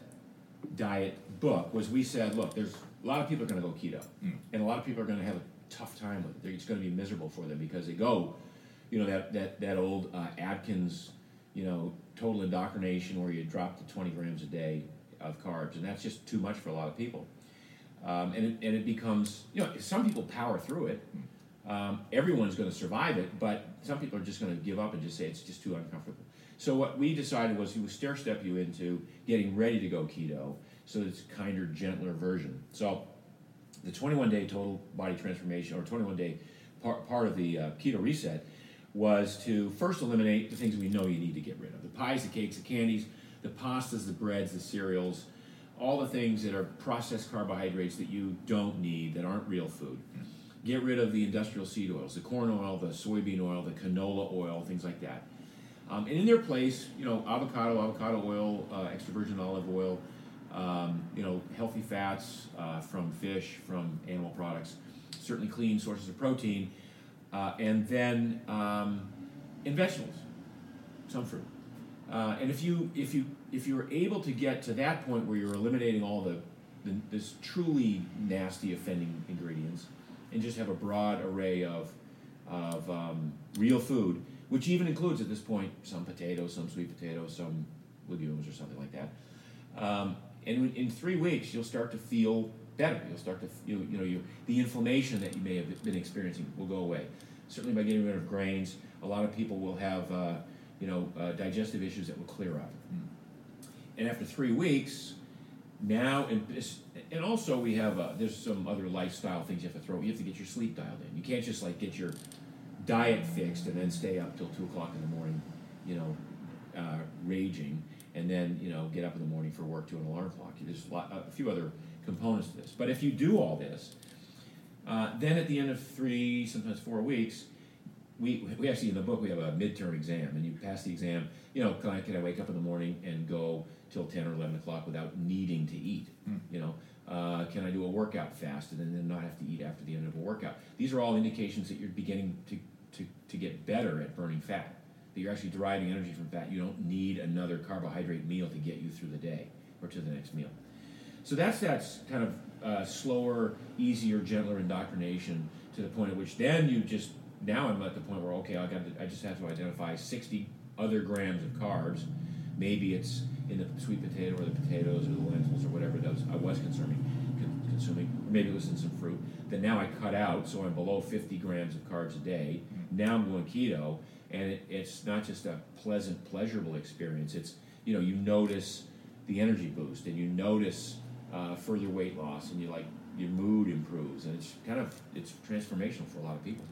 Speaker 2: diet book was we said, look, there's a lot of people are going to go keto, and a lot of people are going to have a tough time with it. It's going to be miserable for them because they go, you know, that that that old uh, Atkins, you know, total indoctrination where you drop to 20 grams a day of carbs, and that's just too much for a lot of people. Um, and, it, and it becomes, you know, some people power through it. Um, everyone's going to survive it, but some people are just going to give up and just say it's just too uncomfortable. So what we decided was we would stair step you into getting ready to go keto, so it's a kinder, gentler version. So the 21 day total body transformation or 21 day part, part of the uh, keto reset was to first eliminate the things we know you need to get rid of the pies, the cakes, the candies, the pastas, the breads, the cereals, all the things that are processed carbohydrates that you don't need, that aren't real food. Get rid of the industrial seed oils, the corn oil, the soybean oil, the canola oil, things like that. Um, and in their place, you know, avocado, avocado oil, uh, extra virgin olive oil, um, you know, healthy fats uh, from fish, from animal products, certainly clean sources of protein, uh, and then um, in vegetables, some fruit. Uh, and if you if you if you're able to get to that point where you're eliminating all the, the this truly nasty offending ingredients, and just have a broad array of of um, real food, which even includes at this point some potatoes, some sweet potatoes, some legumes, or something like that. Um, and in three weeks, you'll start to feel better. You'll start to you you know you, the inflammation that you may have been experiencing will go away. Certainly by getting rid of grains, a lot of people will have uh, you know uh, digestive issues that will clear up. And after three weeks, now and and also we have uh, there's some other lifestyle things you have to throw. You have to get your sleep dialed in. You can't just like get your diet fixed and then stay up till two o'clock in the morning, you know, uh, raging, and then you know get up in the morning for work to an alarm clock. There's a, lot, a few other components to this. But if you do all this, uh, then at the end of three, sometimes four weeks, we, we actually in the book we have a midterm exam, and you pass the exam. You know, can I can I wake up in the morning and go till ten or eleven o'clock without needing to eat? You know, uh, can I do a workout fast and then, not have to eat after the end of a workout? These are all indications that you're beginning to, to, to get better at burning fat. That you're actually deriving energy from fat. You don't need another carbohydrate meal to get you through the day or to the next meal. So that's that's kind of uh, slower, easier, gentler indoctrination to the point at which then you just now I'm at the point where okay I got to, I just have to identify 60 other grams of carbs. Maybe it's in the sweet potato or the potatoes or the lentils or whatever those I was consuming, con- consuming. Or maybe it was in some fruit. Then now I cut out, so I'm below 50 grams of carbs a day. Now I'm going keto, and it, it's not just a pleasant, pleasurable experience. It's you know you notice the energy boost and you notice uh, further weight loss and you like your mood improves and it's kind of it's transformational for a lot of people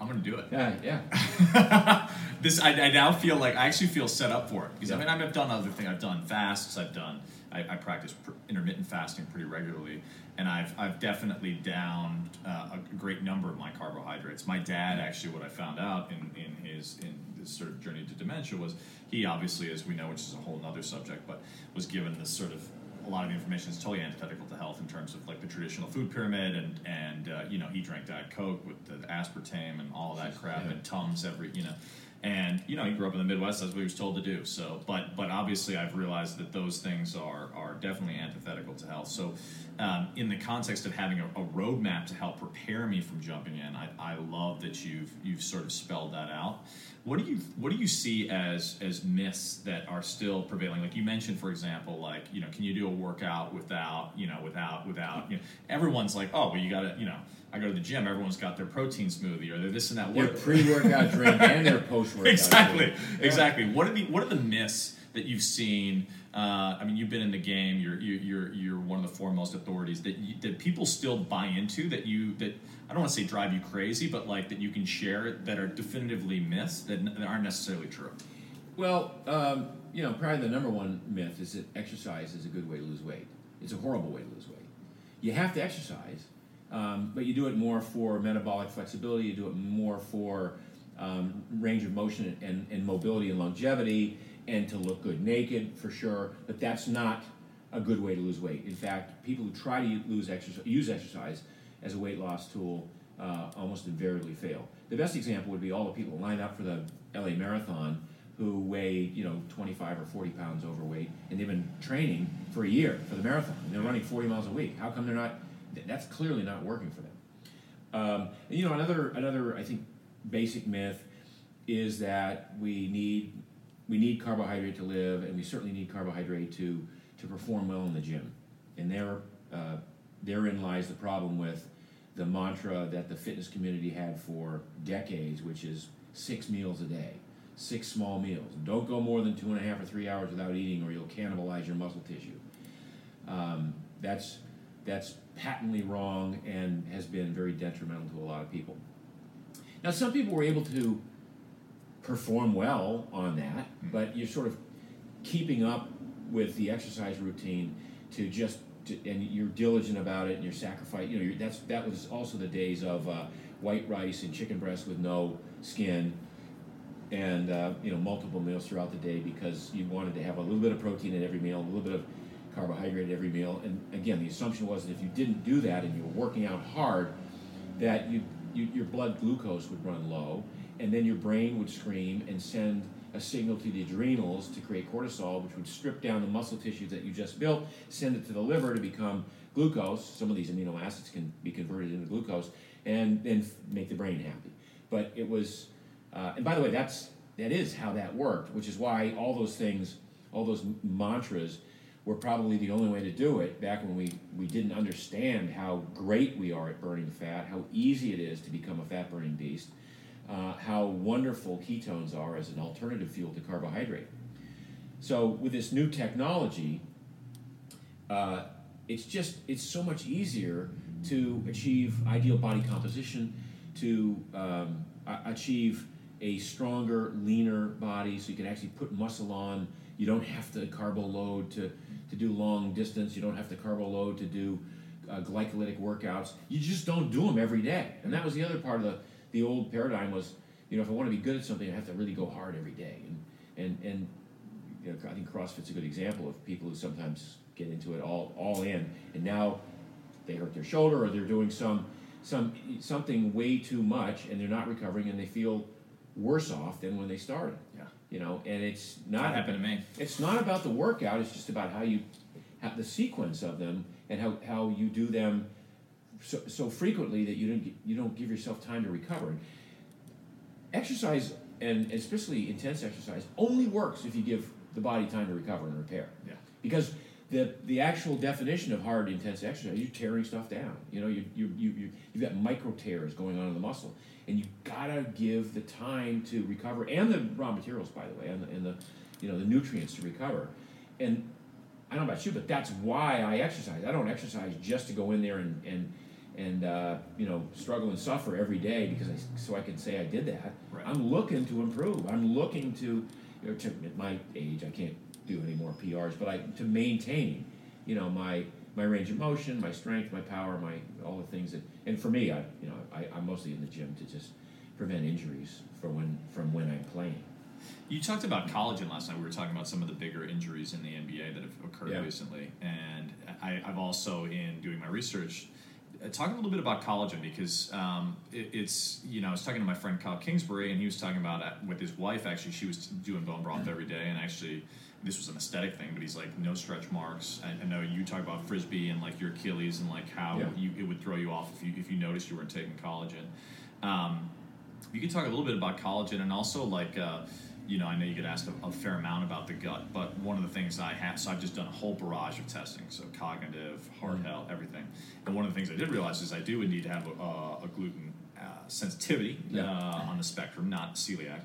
Speaker 1: I'm gonna do it.
Speaker 2: yeah yeah
Speaker 1: this I, I now feel like I actually feel set up for it because I mean I've done other things. I've done fasts. I've done I, I practice pr- intermittent fasting pretty regularly, and I've I've definitely downed uh, a great number of my carbohydrates. My dad actually, what I found out in in his in this sort of journey to dementia was he obviously, as we know, which is a whole other subject, but was given this sort of a lot of the information is totally antithetical to health in terms of like the traditional food pyramid and and uh, you know he drank diet coke with the aspartame and all that crap
Speaker 2: Yeah.
Speaker 1: and tums every you know. And you know he grew up in the midwest that's what he was told to do. So but but obviously i've realized that those things are are definitely antithetical to health. So um, in the context of having a, a roadmap to help prepare me from jumping in I, I love that you've you've sort of spelled that out what do you what do you see as as myths that are still prevailing? Like you mentioned, for example, like you know, can you do a workout without you know without without you know everyone's like, oh, well, you got to you know, I go to the gym, everyone's got their protein smoothie or their this and that.
Speaker 2: Their pre-workout drink and their post-workout
Speaker 1: exactly,
Speaker 2: drink. Yeah.
Speaker 1: exactly. What are the what are the myths that you've seen? Uh, I mean, you've been in the game. You're you- you're you're one of the foremost authorities that you, that people still buy into. That you that I don't want to say drive you crazy, but like that you can share that are definitively myths that, that aren't necessarily true.
Speaker 2: Well, um, you know, probably the number one myth is that exercise is a good way to lose weight. It's a horrible way to lose weight. You have to exercise, um, but you do it more for metabolic flexibility. You do it more for um, range of motion and, and mobility and longevity, and to look good naked for sure. But that's not a good way to lose weight. In fact, people who try to lose exercise, use exercise as a weight loss tool uh, almost invariably fail. The best example would be all the people who line up for the LA Marathon who weigh, you know, 25 or 40 pounds overweight, and they've been training for a year for the marathon, and they're running 40 miles a week. How come they're not? That's clearly not working for them. Um, and you know, another another I think basic myth is that we need we need carbohydrate to live, and we certainly need carbohydrate to to perform well in the gym. And there, uh, therein lies the problem with the mantra that the fitness community had for decades, which is six meals a day, six small meals. Don't go more than two and a half or three hours without eating, or you'll cannibalize your muscle tissue. Um, that's that's patently wrong and has been very detrimental to a lot of people. Now, some people were able to perform well on that, but you're sort of keeping up with the exercise routine to just to, and you're diligent about it and you're sacrifice. You know, that's that was also the days of uh, white rice and chicken breast with no skin, and uh, you know multiple meals throughout the day because you wanted to have a little bit of protein at every meal, a little bit of carbohydrate at every meal. And again, the assumption was that if you didn't do that and you were working out hard, that you, you your blood glucose would run low, and then your brain would scream and send a signal to the adrenals to create cortisol, which would strip down the muscle tissue that you just built, send it to the liver to become glucose. Some of these amino acids can be converted into glucose, and then make the brain happy. But it was, uh, and by the way, that's that is how that worked, which is why all those things, all those mantras, were probably the only way to do it back when we, we didn't understand how great we are at burning fat, how easy it is to become a fat burning beast, uh, how wonderful ketones are as an alternative fuel to carbohydrate. So with this new technology, uh, it's just it's so much easier to achieve ideal body composition, to um, achieve a stronger, leaner body, so you can actually put muscle on. You don't have to carbo load to, to do long distance. You don't have to carbo load to do uh, glycolytic workouts. You just don't do them every day. And that was the other part of the, the old paradigm was, you know, if I want to be good at something, I have to really go hard every day. And and and you know, I think CrossFit's a good example of people who sometimes get into it all all in, and now they hurt their shoulder or they're doing some some something way too much, and they're not recovering, and they feel worse off than when they started.
Speaker 1: Yeah.
Speaker 2: You know, and it's not
Speaker 1: That happened to me.
Speaker 2: it's not about the workout. It's just about how you have the sequence of them and how, how you do them so, so frequently that you don't you don't give yourself time to recover. Exercise and especially intense exercise only works if you give the body time to recover and repair.
Speaker 1: Yeah.
Speaker 2: Because the the actual definition of hard intense exercise, you're tearing stuff down. You know, you you you you you've got micro tears going on in the muscle, and you gotta give the time to recover and the raw materials, by the way, and the, and the you know the nutrients to recover. And I don't know about you, but that's why I exercise. I don't exercise just to go in there and and and uh, you know struggle and suffer every day because I so I can say I did that.
Speaker 1: Right.
Speaker 2: I'm looking to improve. I'm looking to you know to, at my age I can't do any more PRs, but I to maintain, you know, my my range of motion, my strength, my power, my all the things that. And for me, I you know I, I'm mostly in the gym to just prevent injuries from when from when I'm playing.
Speaker 1: You talked about collagen last night. We were talking about some of the bigger injuries in the NBA that have occurred
Speaker 2: Yeah.
Speaker 1: recently, and I, I've also, in doing my research, uh, talking a little bit about collagen because um, it, it's you know I was talking to my friend Kyle Kingsbury, and he was talking about uh, with his wife. Actually, she was doing bone broth every day, and actually. This was an aesthetic thing, but he's like no stretch marks. I, I know you talk about frisbee and like your Achilles and like how
Speaker 2: Yeah.
Speaker 1: you, it would throw you off if you if you noticed you weren't taking collagen. Um, you could talk a little bit about collagen and also like uh, you know i know you get asked a, a fair amount about the gut but one of the things i have so i've just done a whole barrage of testing so cognitive heart
Speaker 2: Mm.
Speaker 1: health everything and one of the things i did realize is i do indeed have a, a gluten uh, sensitivity
Speaker 2: Yeah.
Speaker 1: uh, on the spectrum not celiac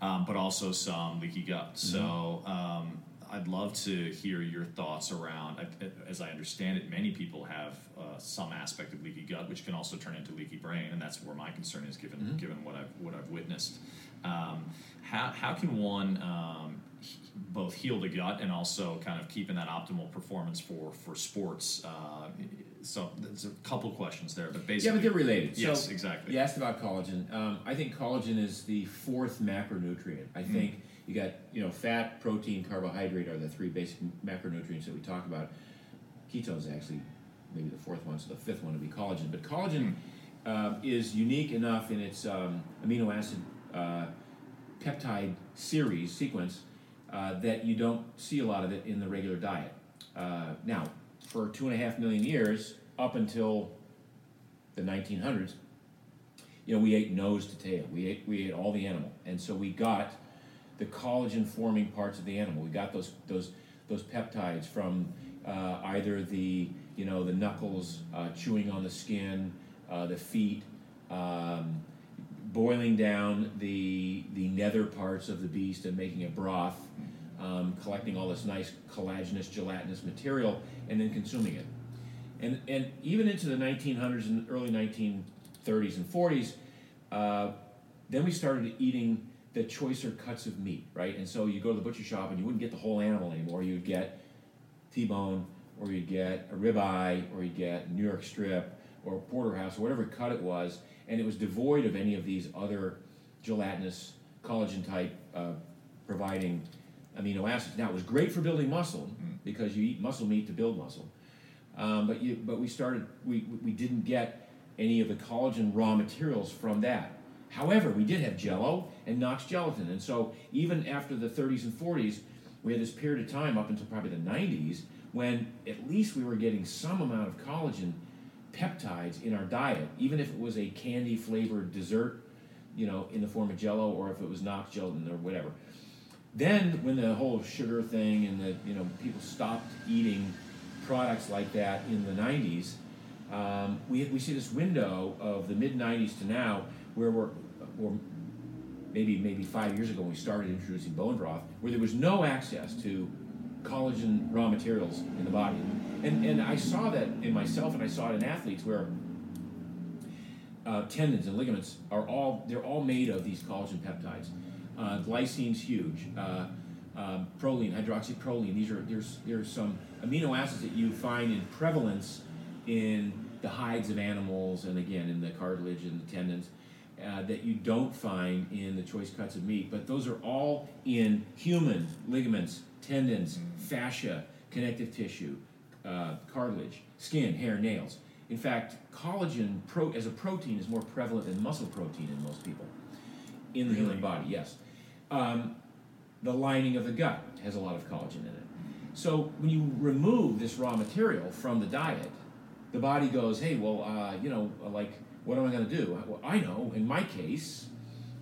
Speaker 1: um, but also some leaky gut so um, I'd love to hear your thoughts around. As I understand it, many people have uh, some aspect of leaky gut, which can also turn into leaky brain, and that's where my concern is, given given what I've what I've witnessed. Um, how how can one um, both heal the gut and also kind of keep in that optimal performance for for sports? Uh, so there's a couple questions there, but basically, Yeah,
Speaker 2: but they're related.
Speaker 1: Yes,
Speaker 2: so,
Speaker 1: exactly.
Speaker 2: You asked about collagen. Um, I think collagen is the fourth macronutrient. I think you got you know fat, protein, carbohydrate are the three basic macronutrients that we talk about. Ketones actually maybe the fourth one, so the fifth one would be collagen. But collagen um, is unique enough in its um, amino acid uh, peptide series sequence uh, that you don't see a lot of it in the regular diet. Uh, now, for two and a half million years, up until the 1900s, you know, we ate nose to tail. We ate we ate all the animal, and so we got the collagen forming parts of the animal. We got those those those peptides from uh, either the you know the knuckles uh, chewing on the skin, uh, the feet, um, boiling down the the nether parts of the beast and making a broth, um, collecting all this nice collagenous gelatinous material, and then consuming it and and even into the 1900s and early 1930s and 40s, uh, then we started eating the choicer cuts of meat, right? And so you go to the butcher shop and you wouldn't get the whole animal anymore. You'd get T-bone, or you'd get a ribeye, or you'd get New York strip, or porterhouse, or whatever cut it was, and it was devoid of any of these other gelatinous collagen type uh, providing amino acids. Now it was great for building muscle because you eat muscle meat to build muscle. Um, but you, but we started, we, we didn't get any of the collagen raw materials from that. However, we did have Jello and Knox gelatin, and so even after the 30s and 40s, we had this period of time up until probably the 90s when at least we were getting some amount of collagen peptides in our diet, even if it was a candy flavored dessert, you know, in the form of Jello, or if it was Knox gelatin or whatever. Then, when the whole sugar thing and the you know people stopped eating products like that in the 90s, um, we, we see this window of the mid 90s to now where we're, or maybe maybe five years ago when we started introducing bone broth, where there was no access to collagen raw materials in the body. And, and I saw that in myself and I saw it in athletes where uh, tendons and ligaments are all they're all made of these collagen peptides. Uh, glycine's huge. Uh, um, proline, hydroxyproline. These are there's there's some amino acids that you find in prevalence in the hides of animals and again in the cartilage and the tendons uh, that you don't find in the choice cuts of meat. But those are all in human ligaments, tendons, fascia, connective tissue, uh, cartilage, skin, hair, nails. In fact, collagen pro- as a protein is more prevalent than muscle protein in most people in the human body. Yes. Um, the lining of the gut has a lot of collagen in it. So when you remove this raw material from the diet, the body goes, "Hey, well, uh, you know, like, what am I going to do?" Well, I know. In my case,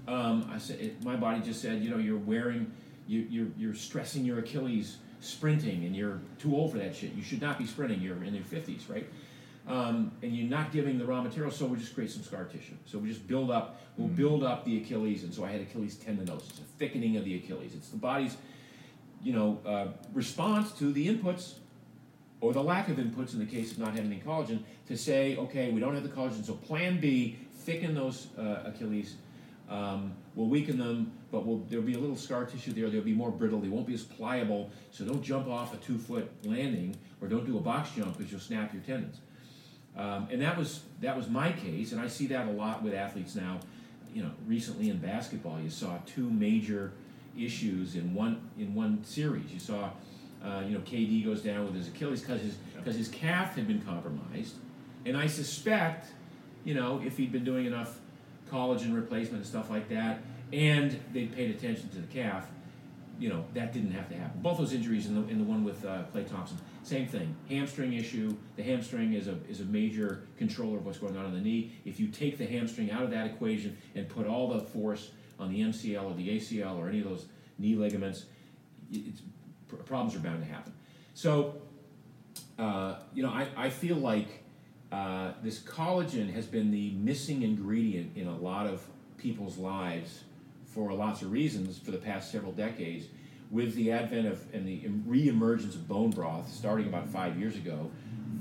Speaker 2: um, I said it, my body just said, "You know, you're wearing, you, you're you're stressing your Achilles sprinting, and you're too old for that shit. You should not be sprinting. You're in your 50s, right?" um, and you're not giving the raw material, so we just create some scar tissue. So we just build up, we'll build up the Achilles, and so I had Achilles tendinosis, a thickening of the Achilles. It's the body's, you know, uh, response to the inputs or the lack of inputs in the case of not having any collagen to say, okay, we don't have the collagen, so Plan B, thicken those uh, Achilles um, will weaken them, but will, there'll be a little scar tissue there. They'll be more brittle. They won't be as pliable. So don't jump off a two foot landing or don't do a box jump because you'll snap your tendons. Um, and that was that was my case, and I see that a lot with athletes now. You know, recently in basketball, you saw two major issues in one in one series. You saw, uh, you know, KD goes down with his Achilles because his because his calf had been compromised, and I suspect, you know, if he'd been doing enough collagen replacement and stuff like that, and they'd paid attention to the calf, you know, that didn't have to happen. Both those injuries in the, in the one with uh, Klay Thompson, same thing. Hamstring issue. The hamstring is a, is a major controller of what's going on in the knee. If you take the hamstring out of that equation and put all the force on the MCL or the ACL or any of those knee ligaments, it's, problems are bound to happen. So, uh, you know, I, I feel like uh, this collagen has been the missing ingredient in a lot of people's lives for lots of reasons for the past several decades. With the advent of and the reemergence of bone broth starting about five years ago,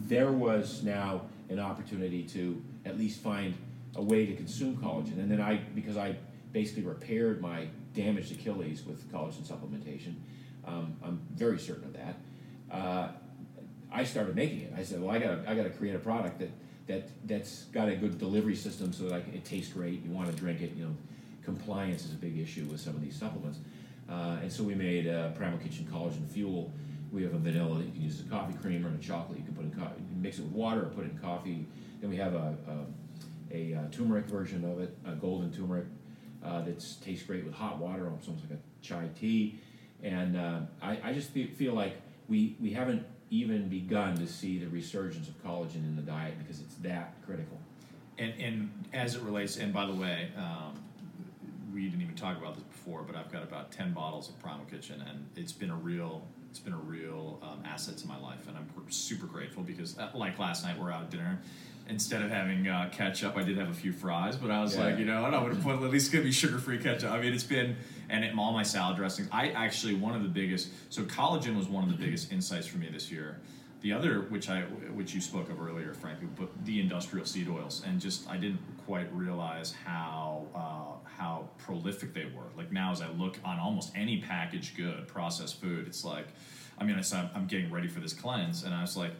Speaker 2: there was now an opportunity to at least find a way to consume collagen. And then I, because I basically repaired my damaged Achilles with collagen supplementation, um, I'm very certain of that. Uh, I started making it. I said, well, I got I got to create a product that that that's got a good delivery system so that I can, it tastes great. You want to drink it. You know, compliance is a big issue with some of these supplements. Uh, and so we made uh, Primal Kitchen Collagen Fuel. We have a vanilla that you can use as a coffee creamer and a chocolate. You can put in you can mix it with water or put it in coffee. Then we have a, a, a, a uh, turmeric version of it, a golden turmeric uh, that tastes great with hot water, almost like a chai tea. And uh, I, I just feel like we, we haven't even begun to see the resurgence of collagen in the diet because it's that critical.
Speaker 1: And, and as it relates, and by the way, um, we didn't even talk about this before, but I've got about ten bottles of Primal Kitchen, and it's been a real it's been a real um, asset to my life, and I'm super grateful because, uh, like last night, we're out at dinner. Instead of having uh, ketchup, I did have a few fries, but I was yeah. like, you know, and I would have put at least give me sugar-free ketchup. I mean, it's been and it, all my salad dressings. I actually one of the biggest. So collagen was one of the biggest insights for me this year. The other, which I which you spoke of earlier, frankly, but the industrial seed oils, and just I didn't quite realize how uh, how prolific they were. Like now, as I look on almost any packaged good, processed food, it's like, I mean, I, I'm getting ready for this cleanse, and I was like,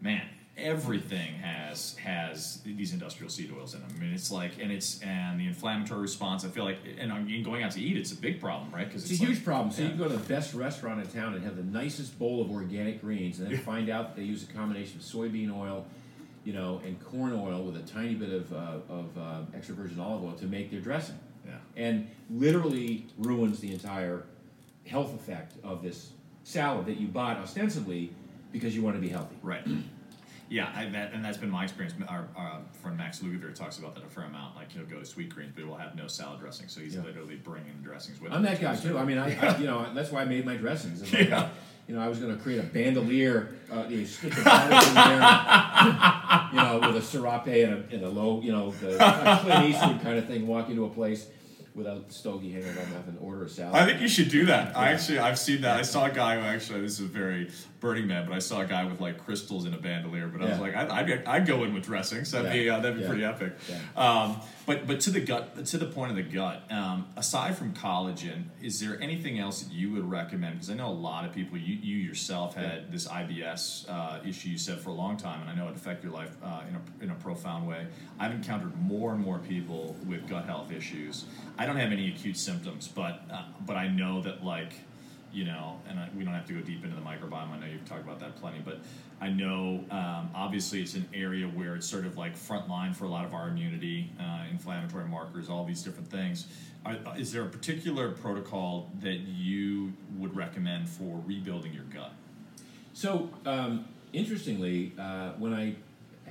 Speaker 1: man, everything has has these industrial seed oils in them. I mean, it's like, and it's and the inflammatory response. I feel like, and going out to eat, it's a big problem, right?
Speaker 2: Because it's, it's, a like, huge problem. So yeah. you can go to the best restaurant in town and have the nicest bowl of organic greens, and then find out that they use a combination of soybean oil, you know, and corn oil with a tiny bit of uh, of uh, extra virgin olive oil to make their dressing.
Speaker 1: Yeah.
Speaker 2: And literally ruins the entire health effect of this salad that you bought ostensibly because you want to be healthy.
Speaker 1: Right. Yeah, I, that, and that's been my experience. Our, our friend Max Lugavere talks about that a fair amount. Like he'll go to Sweet Greens, but he will have no salad dressing, so he's yeah. literally bringing dressings with
Speaker 2: I'm
Speaker 1: him.
Speaker 2: I'm that guy too. I mean, I, I, you know that's why I made my dressings. Like, yeah. You know, I was going to create a bandolier. Uh, you stick the bottle in there, you know, with a serape and a, and a low, you know, the Clint Eastwood kind of thing. Walk into a place without the stogie hanging on nothing, order a salad.
Speaker 1: I think you should do that. I actually, I've seen that. I saw a guy who actually, this is very Burning Man, but I saw a guy with like crystals in a bandolier. But I was like, I'd, I'd, I'd, go in with dressings. That'd yeah. be uh, that'd be yeah. pretty epic. Um, but but to the gut, to the point of the gut. Um, aside from collagen, is there anything else that you would recommend? Because I know a lot of people. You you yourself had this IBS uh, issue you said for a long time, and I know it affected your life uh, in a in a profound way. I've encountered more and more people with gut health issues. I don't have any acute symptoms, but uh, but I know that like you know, and I, we don't have to go deep into the microbiome. I know you've talked about that plenty, but I know um, obviously it's an area where it's sort of like front line for a lot of our immunity, uh, inflammatory markers, all these different things. Are, is there a particular protocol that you would recommend for rebuilding your gut?
Speaker 2: So, um, interestingly, uh, when I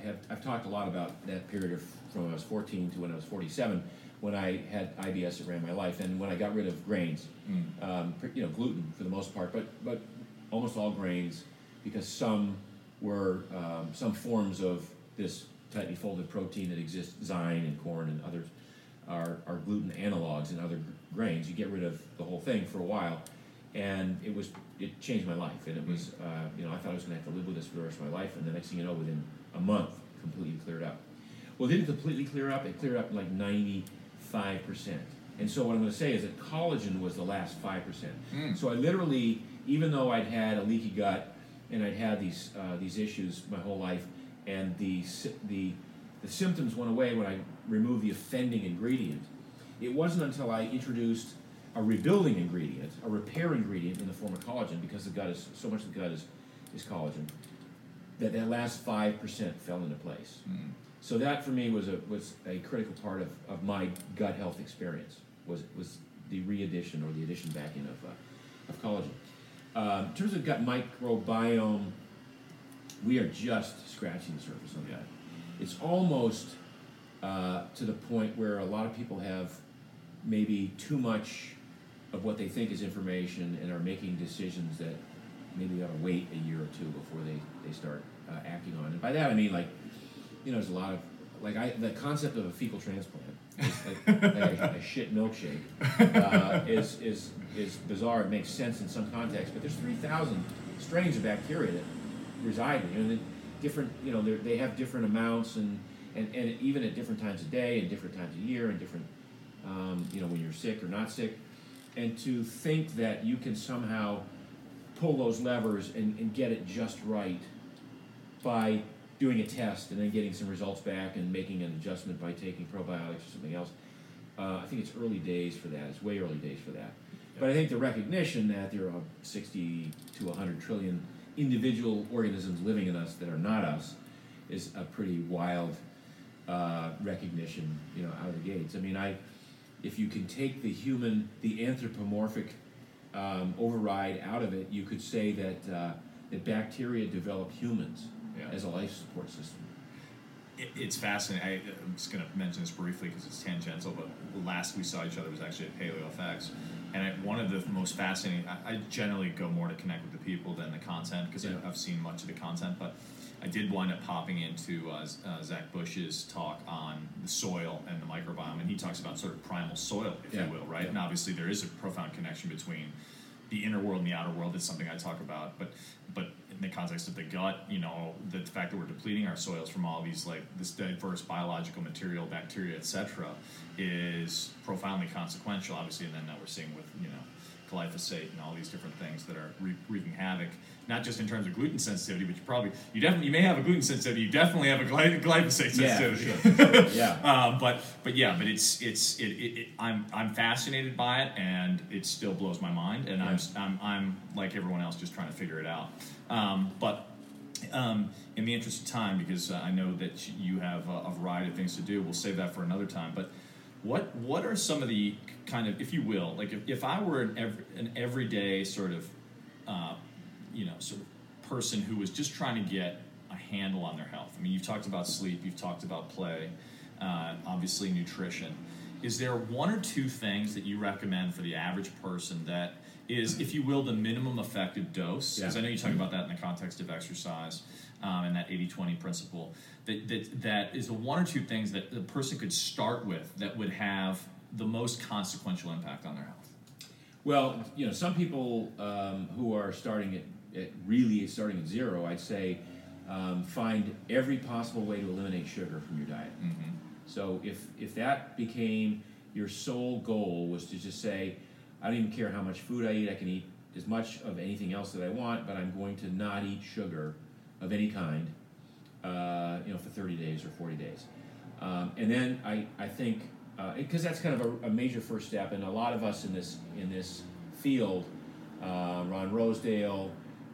Speaker 2: have, I've talked a lot about that period of from when I was 14 to when I was 47 when I had IBS that ran my life, and when I got rid of grains, mm. um, you know, gluten for the most part, but but almost all grains, because some were um, some forms of this tightly folded protein that exists, zyme and corn and others, are, are gluten analogs in other grains. You get rid of the whole thing for a while, and it was it changed my life, and it was uh, you know I thought I was going to have to live with this for the rest of my life, and the next thing you know, within a month, completely cleared up. Well, it didn't completely clear up. It cleared up like ninety five percent. And so what I'm going to say is that collagen was the last five percent.
Speaker 1: Mm.
Speaker 2: So I literally, even though I'd had a leaky gut and I'd had these uh, these issues my whole life, and the the the symptoms went away when I removed the offending ingredient. It wasn't until I introduced a rebuilding ingredient, a repair ingredient in the form of collagen, because the gut is so much of the gut is, is collagen, that that last five percent fell into place.
Speaker 1: Mm.
Speaker 2: So that for me was a was a critical part of, of my gut health experience was was the re-addition or the addition back in of uh, of collagen. Um, in terms of gut microbiome, we are just scratching the surface on that. It's almost uh, to the point where a lot of people have maybe too much of what they think is information and are making decisions that maybe they ought to wait a year or two before they, they start uh, acting on. And by that I mean like, you know, there's a lot of like I the concept of a fecal transplant, is like, like a, a shit milkshake, uh, is is is bizarre. It makes sense in some context, but there's three thousand strains of bacteria that reside in you, and different you know they have different amounts and, and and even at different times of day and different times of year and different um, you know when you're sick or not sick, and to think that you can somehow pull those levers and, and get it just right by doing a test and then getting some results back and making an adjustment by taking probiotics or something else. Uh, I think it's early days for that. It's way early days for that. But I think the recognition that there are 60 to 100 trillion individual organisms living in us that are not us is a pretty wild uh, recognition, you know, out of the gates. I mean, I, if you can take the human, the anthropomorphic um, override out of it, you could say that uh, that bacteria develop humans
Speaker 1: Yeah.
Speaker 2: as a life support system.
Speaker 1: It, it's fascinating. I, I'm just going to mention this briefly because it's tangential, but last we saw each other was actually at PaleoFX. And I, one of the most fascinating, I, I generally go more to connect with the people than the content because
Speaker 2: Yeah.
Speaker 1: I've seen much of the content, but I did wind up popping into uh, uh, Zach Bush's talk on the soil and the microbiome, and he talks about sort of primal soil, if
Speaker 2: Yeah.
Speaker 1: you will, right?
Speaker 2: Yeah.
Speaker 1: And obviously there is a profound connection between the inner world and the outer world. It's something I talk about, but but in the context of the gut, you know, the fact that we're depleting our soils from all these like this diverse biological material, bacteria, etc., is profoundly consequential. Obviously, and then now we're seeing with you know glyphosate and all these different things that are re- wreaking havoc, not just in terms of gluten sensitivity, but you probably you definitely you may have a gluten sensitivity, you definitely have a gly- glyphosate
Speaker 2: Yeah,
Speaker 1: sensitivity.
Speaker 2: for sure. yeah.
Speaker 1: Um, but but yeah, but it's it's it, it, it I'm I'm fascinated by it, and it still blows my mind, and I'm I'm I'm like everyone else, just trying to figure it out. Um, but um, in the interest of time, because uh, I know that you have a, a variety of things to do, we'll save that for another time. But what what are some of the kind of, if you will, like if, if I were an every, an everyday sort of, uh, you know, sort of person who was just trying to get a handle on their health. I mean, you've talked about sleep, you've talked about play, uh, obviously nutrition. Is there one or two things that you recommend for the average person that is, if you will, the minimum effective dose? Because
Speaker 2: Yeah.
Speaker 1: I know you talk about that in the context of exercise um, and that 80-20 principle. That, that that is the one or two things that the person could start with that would have the most consequential impact on their health.
Speaker 2: Well, you know, some people um, who are starting at, at really starting at zero, I'd say, um, find every possible way to eliminate sugar from your diet.
Speaker 1: Mm-hmm.
Speaker 2: So if if that became your sole goal was to just say, I don't even care how much food I eat, I can eat as much of anything else that I want, but I'm going to not eat sugar of any kind, uh, you know, for 30 days or 40 days. Um, and then I, I think because that's kind of a, a major first step, and a lot of us in this in this field, uh, Ron Rosedale,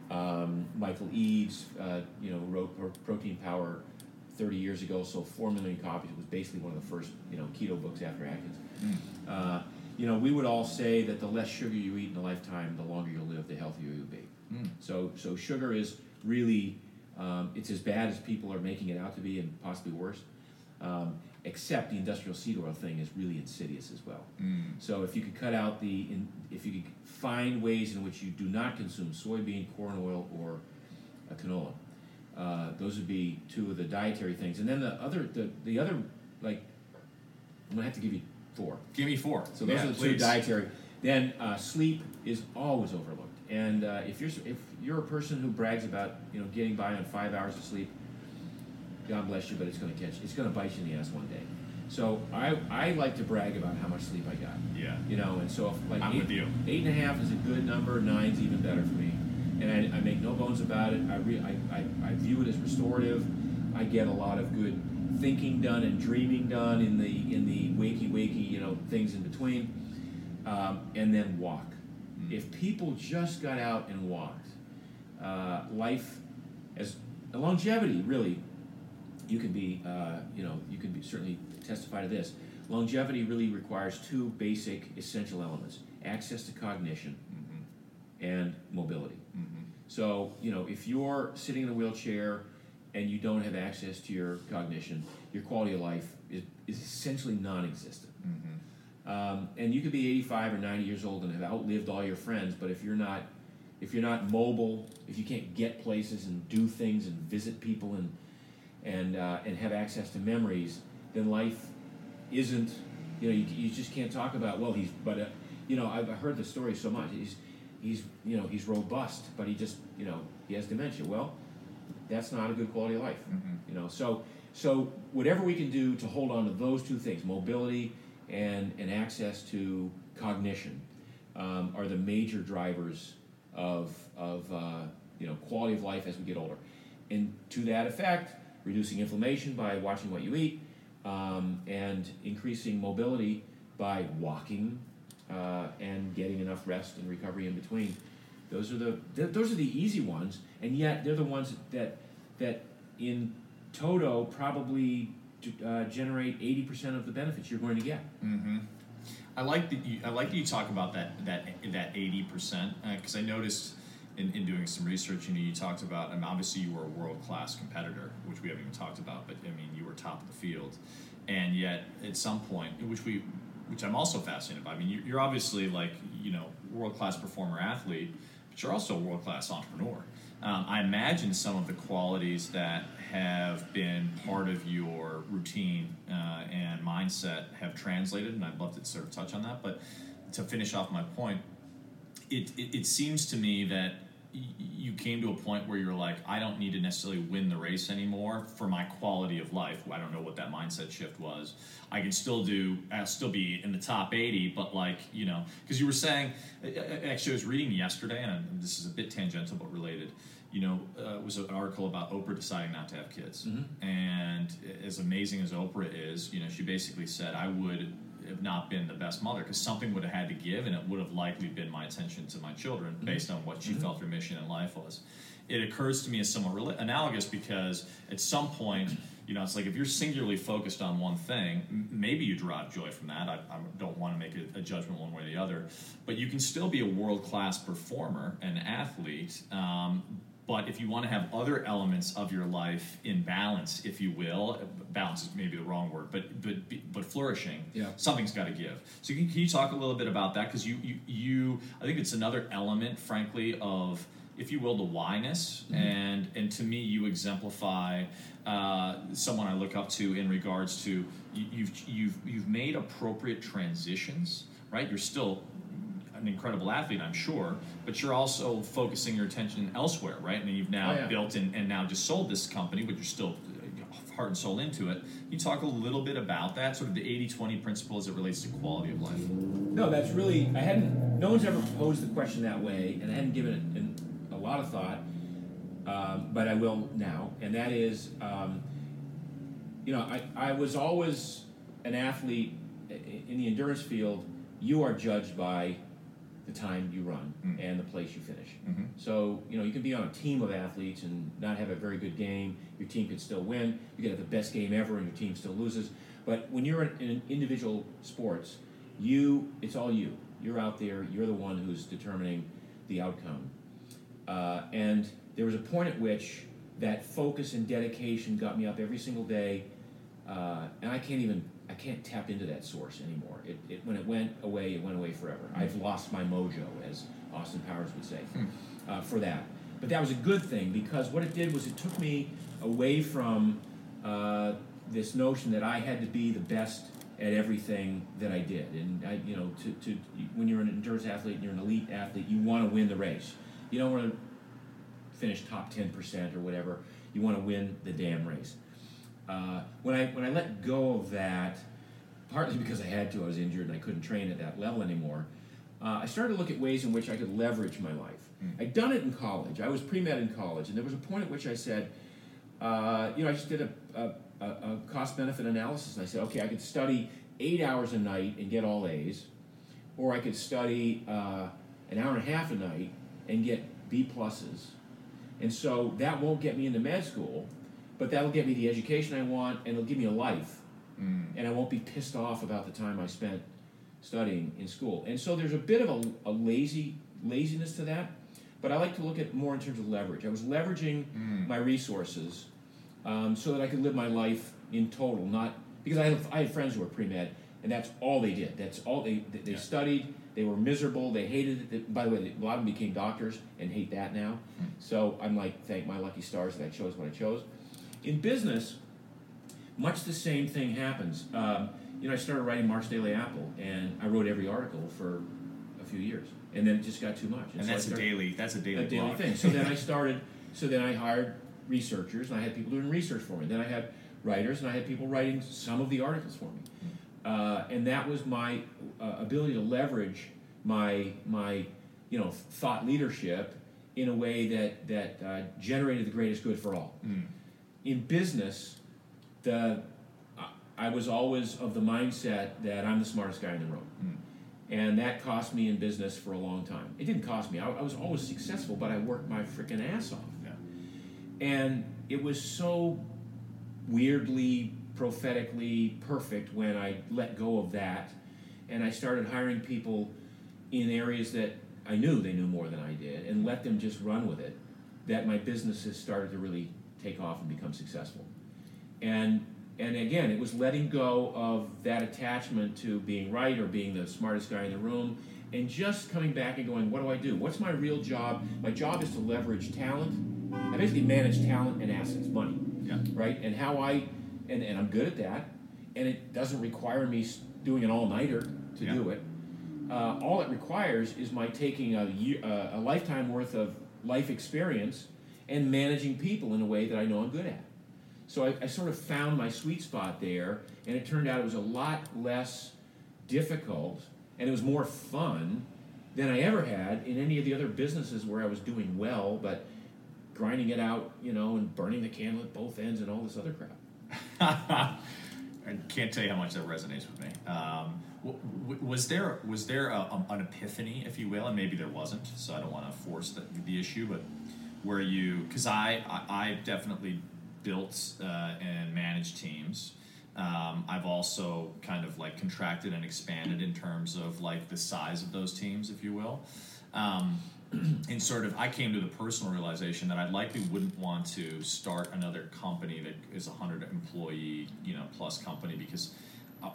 Speaker 2: um, Michael Eades, uh, you know, wrote Pro- Protein Power 30 years ago, sold four million copies. It was basically one of the first you know keto books after Atkins. Uh, you know, we would all say that the less sugar you eat in a lifetime, the longer you'll live, the healthier you'll be.
Speaker 1: Mm.
Speaker 2: So, so sugar is really, um, it's as bad as people are making it out to be, and possibly worse. Um, except the industrial seed oil thing is really insidious as well.
Speaker 1: Mm.
Speaker 2: So, if you could cut out the, in, if you could find ways in which you do not consume soybean, corn oil, or a canola, uh, those would be two of the dietary things. And then the other, the, the other, like, I'm gonna have to give you four.
Speaker 1: Give me four.
Speaker 2: So those
Speaker 1: Yeah,
Speaker 2: are the two dietary. Then uh, sleep is always overlooked. And uh, if you're if you're a person who brags about you know getting by on five hours of sleep, God bless you, but it's going to catch. It's going to bite you in the ass one day. So I, I like to brag about how much sleep I got.
Speaker 1: Yeah.
Speaker 2: You know, and so if like
Speaker 1: I'm
Speaker 2: eight,
Speaker 1: with you.
Speaker 2: eight and a half is a good number, nine's even better for me. And I, I make no bones about it. I, re, I, I, I view it as restorative. I get a lot of good thinking done and dreaming done in the in the wakey wakey, you know, things in between. Um, and then walk.
Speaker 1: Mm.
Speaker 2: If people just got out and walked, uh, life as longevity really you can be uh, you know you can be certainly testify to this longevity really requires two basic essential elements access to cognition
Speaker 1: Mm-hmm.
Speaker 2: and mobility
Speaker 1: Mm-hmm.
Speaker 2: so you know if you're sitting in a wheelchair and you don't have access to your cognition your quality of life is, is essentially non-existent
Speaker 1: Mm-hmm.
Speaker 2: um, and you could be 85 or 90 years old and have outlived all your friends, but if you're not, if you're not mobile, if you can't get places and do things and visit people and and uh, and have access to memories, then life isn't. You know, you, you just can't talk about. Well, he's but uh, you know I've heard the story so much. He's he's you know he's robust, but he just you know he has dementia. Well, that's not a good quality of life.
Speaker 1: Mhm.
Speaker 2: You know, so so whatever we can do to hold on to those two things, mobility and and access to cognition, um, are the major drivers of of uh, you know quality of life as we get older. And to that effect, reducing inflammation by watching what you eat, um, and increasing mobility by walking uh, and getting enough rest and recovery in between. Those are the th- those are the easy ones, and yet they're the ones that that in toto probably uh, generate eighty percent of the benefits you're going to get.
Speaker 1: Mm-hmm. I like that you. I like that you talk about that that that eighty percent because I noticed in, in doing some research. You know, you talked about. I mean, obviously, you were a world class competitor, which we haven't even talked about. But I mean, you were top of the field, and yet at some point, which we, which I'm also fascinated by. I mean, you, you're obviously like you know world class performer athlete, but you're also a world class entrepreneur. Um, I imagine some of the qualities that have been part of your routine uh, and mindset have translated, and I'd love to sort of touch on that. But to finish off my point, it, it, it seems to me that you came to a point where you're like, I don't need to necessarily win the race anymore for my quality of life. I don't know what that mindset shift was. I can still do, I'll still be in the top 80, but like, you know, because you were saying, actually, I was reading yesterday, and this is a bit tangential but related. You know, uh, it was an article about Oprah deciding not to have kids. And as amazing as Oprah is, you know, she basically said, I would have not been the best mother because something would have had to give, and it would have likely been my attention to my children based on what she felt her mission in life was. It occurs to me as somewhat rela- analogous because at some point, you know, it's like if you're singularly focused on one thing, m- maybe you derive joy from that. I, I don't want to make a, a judgment one way or the other, but you can still be a world class performer and athlete. Um, but if you want to have other elements of your life in balance, if you will, balance is maybe the wrong word, but but but flourishing,
Speaker 2: Yeah.
Speaker 1: something's got to give. So can, can you talk a little bit about that? Because you, you you I think it's another element, frankly, of if you will, the whyness, and and to me, you exemplify uh, someone I look up to in regards to you, you've you've you've made appropriate transitions, right? You're still an incredible athlete, I'm sure, but you're also focusing your attention elsewhere, right? And you've now
Speaker 2: Oh, yeah.
Speaker 1: built and, and now just sold this company, but you're still uh, heart and soul into it. Can you talk a little bit about that, sort of the 80 20 principle as it relates to quality of life?
Speaker 2: No, that's really I hadn't. No one's ever posed the question that way, and I hadn't given it an, a lot of thought. Um, but I will now, and that is, um, you know, I, I was always an athlete in the endurance field. You are judged by time you run
Speaker 1: Mm.
Speaker 2: and the place you finish.
Speaker 1: Mhm.
Speaker 2: So you know you can be on a team of athletes and not have a very good game. Your team could still win. You could have the best game ever, and your team still loses. But when you're in, in individual sports, you it's all you. You're out there. You're the one who's determining the outcome. Uh, and there was a point at which that focus and dedication got me up every single day, uh, and I can't even I can't tap into that source anymore. It, it when it went away, it went away forever. I've lost my mojo, as Austin Powers would say, uh, for that. But that was a good thing because what it did was it took me away from uh, this notion that I had to be the best at everything that I did. And I, you know, to, to when you're an endurance athlete and you're an elite athlete, you want to win the race. You don't want to finish top ten percent or whatever. You want to win the damn race. Uh, when I when I let go of that, partly because I had to. I was injured and I couldn't train at that level anymore. Uh, I started to look at ways in which I could leverage my life. I'd done it in college. I was pre med in college, and there was a point at which I said, uh, you know, I just did a, a, a, a cost benefit analysis, and I said, okay, I could study eight hours a night and get all A's, or I could study uh, an hour and a half a night and get B pluses. And so that won't get me into med school, but that'll get me the education I want, and it'll give me a life, mm. and I won't be pissed off about the time I spent studying in school. And so there's a bit of a, a lazy laziness to that, but I like to look at more in terms of leverage. I was leveraging mm. my resources um, so that I could live my life in total, not because I had, I had friends who were pre med, and that's all they did. That's all they they, they
Speaker 1: Yeah.
Speaker 2: studied. They were miserable. They hated it. By the way, a lot of them became doctors and hate that now. Hmm. So I'm like, thank my lucky stars that I chose what I chose. In business, much the same thing happens. Um, you know, I started writing Mark's Daily Apple, and I wrote every article for a few years, and then it just got too much.
Speaker 1: And
Speaker 2: so I
Speaker 1: that's a daily. That's a daily,
Speaker 2: a daily
Speaker 1: blog.
Speaker 2: thing. So then I started. So then I hired researchers, and I had people doing research for me. Then I had writers, and I had people writing some of the articles for me. Uh, and that was my uh, ability to leverage my my you know thought leadership in a way that that uh, generated the greatest good for all. In business, the I- was always of the mindset that I'm the smartest guy in the room. Hmm. And that cost me in business for a long time. It didn't cost me. I, I was always successful, but I worked my freaking ass off.
Speaker 1: Yeah.
Speaker 2: And it was so weirdly, prophetically perfect when I let go of that and I started hiring people in areas that I knew they knew more than I did and let them just run with it that my businesses started to really take off and become successful. And and again, it was letting go of that attachment to being right or being the smartest guy in the room and just coming back and going, what do I do? What's my real job? My job is to leverage talent. I basically manage talent and assets, money
Speaker 1: Yeah.
Speaker 2: right? And how I, and, and I'm good at that, and it doesn't require me doing an all nighter to
Speaker 1: Yeah.
Speaker 2: do it. Uh, all it requires is my taking a, year, uh, a lifetime worth of life experience and managing people in a way that I know I'm good at. So I, I sort of found my sweet spot there, and it turned out it was a lot less difficult and it was more fun than I ever had in any of the other businesses where I was doing well, but grinding it out, you know, and burning the candle at both ends and all this other crap.
Speaker 1: I can't tell you how much that resonates with me. Um, was there was there a, a- an epiphany, if you will, and maybe there wasn't, so I don't want to force the, the issue, but where you because I, I I've definitely built uh, and managed teams. Um, I've also kind of like contracted and expanded in terms of like the size of those teams, if you will. Um, and sort of, I came to the personal realization that I likely wouldn't want to start another company that is a hundred employee, you know, plus company because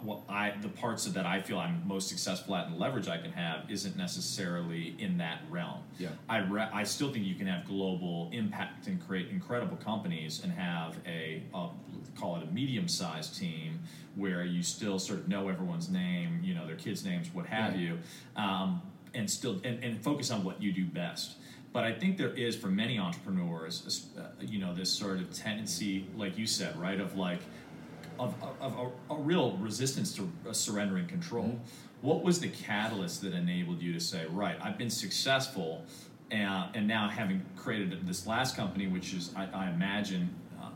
Speaker 1: what I the parts of that I feel I'm most successful at and leverage I can have isn't necessarily in that realm.
Speaker 2: Yeah.
Speaker 1: I re- I still think you can have global impact and create incredible companies and have a, a call it a medium sized team where you still sort of know everyone's name, you know, their kids' names, what have
Speaker 2: Right.
Speaker 1: you, um, and still and, and focus on what you do best. But I think there is for many entrepreneurs, uh, you know, this sort of tendency, like you said, right, of like of, of, of a, a real resistance to uh, surrendering control. What was the catalyst that enabled you to say, right, I've been successful, and, and now having created this last company, which is, I, I imagine, uh,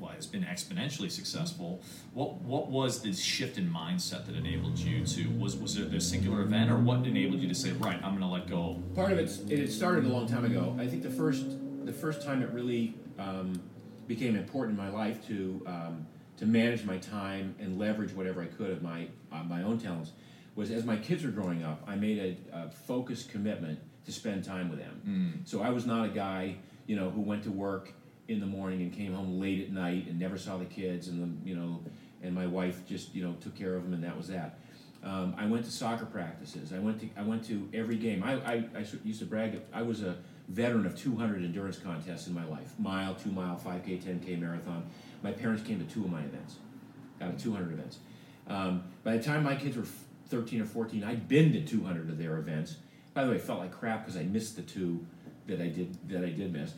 Speaker 1: well, has been exponentially successful. What what was the shift in mindset that enabled you to? Was was it a singular event, or what enabled you to say, right, I'm going to let go?
Speaker 2: Part of it's it started a long time ago. I think the first the first time it really um, became important in my life to um, to manage my time and leverage whatever I could of my uh, my own talents was as my kids were growing up. I made a, a focused commitment to spend time with them. So I was not a guy you know who went to work in the morning and came home late at night and never saw the kids and the you know and my wife just you know took care of them and that was that. Um, I went to soccer practices. I went to I went to every game. I I used to brag. I was a veteran of 200 endurance contests in my life: mile, two mile, 5k, 10k, marathon. My parents came to two of my events, out of 200 events. Um, by the time my kids were 13 or 14, I'd been to 200 of their events. By the way, I felt like crap because I missed the two that I did that I did miss.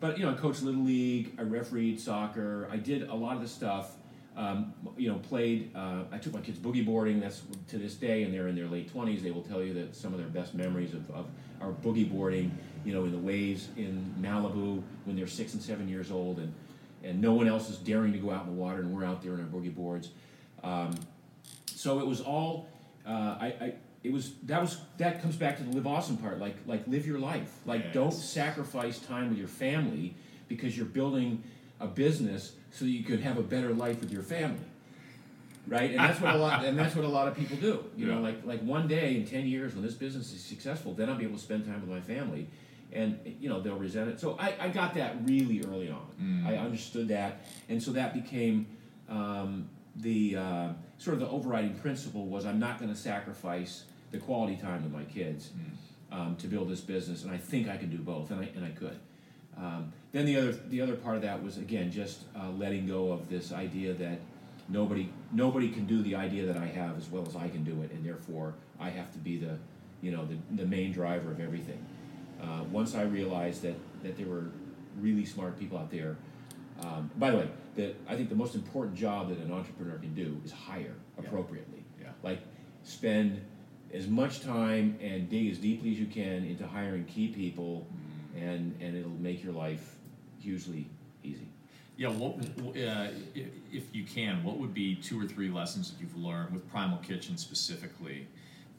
Speaker 2: But you know, I coached little league. I refereed soccer. I did a lot of the stuff Um, you know, played. Uh, I took my kids boogie boarding. That's to this day, and they're in their late twenties. They will tell you that some of their best memories of, of are boogie boarding. You know, in the waves in Malibu when they're six and seven years old, and and no one else is daring to go out in the water, and we're out there in our boogie boards. Um, so it was all. Uh, I, I it was that was that comes back to the live awesome part. Like like live your life. Like
Speaker 1: Yes.
Speaker 2: don't sacrifice time with your family because you're building a business so you could have a better life with your family. Right, and that's what a lot, and that's what a lot of people do. You know, like like one day in ten years when this business is successful, then I'll be able to spend time with my family, and you know they'll resent it. So I, I got that really early on. I understood that, and so that became um, the uh, sort of the overriding principle was I'm not going to sacrifice the quality time with my kids um, to build this business, and I think I can do both, and I and I could. Um, then the other the other part of that was again just uh, letting go of this idea that nobody nobody can do the idea that I have as well as I can do it, and therefore I have to be the you know the, the main driver of everything. Uh, once I realized that that there were really smart people out there. Um, by the way, that I think the most important job that an entrepreneur can do is hire appropriately.
Speaker 1: Yeah.
Speaker 2: Like spend as much time and dig as deeply as you can into hiring key people, and and it'll make your life hugely easy.
Speaker 1: Yeah, what uh, if you can, what would be two or three lessons that you've learned with Primal Kitchen specifically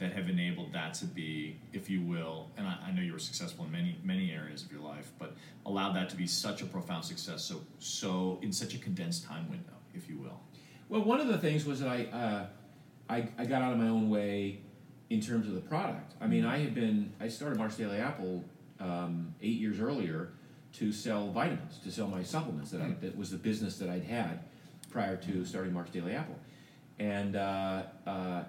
Speaker 1: that have enabled that to be, if you will, and I, I know you were successful in many many areas of your life, but allowed that to be such a profound success, so so in such a condensed time window, if you will.
Speaker 2: Well, one of the things was that I, uh, I, I got out of my own way in terms of the product. I mean, I had been, I started Mark's Daily Apple um, eight years earlier to sell vitamins, to sell my supplements. That, I, that was the business that I'd had prior to starting Mark's Daily Apple. And uh, uh,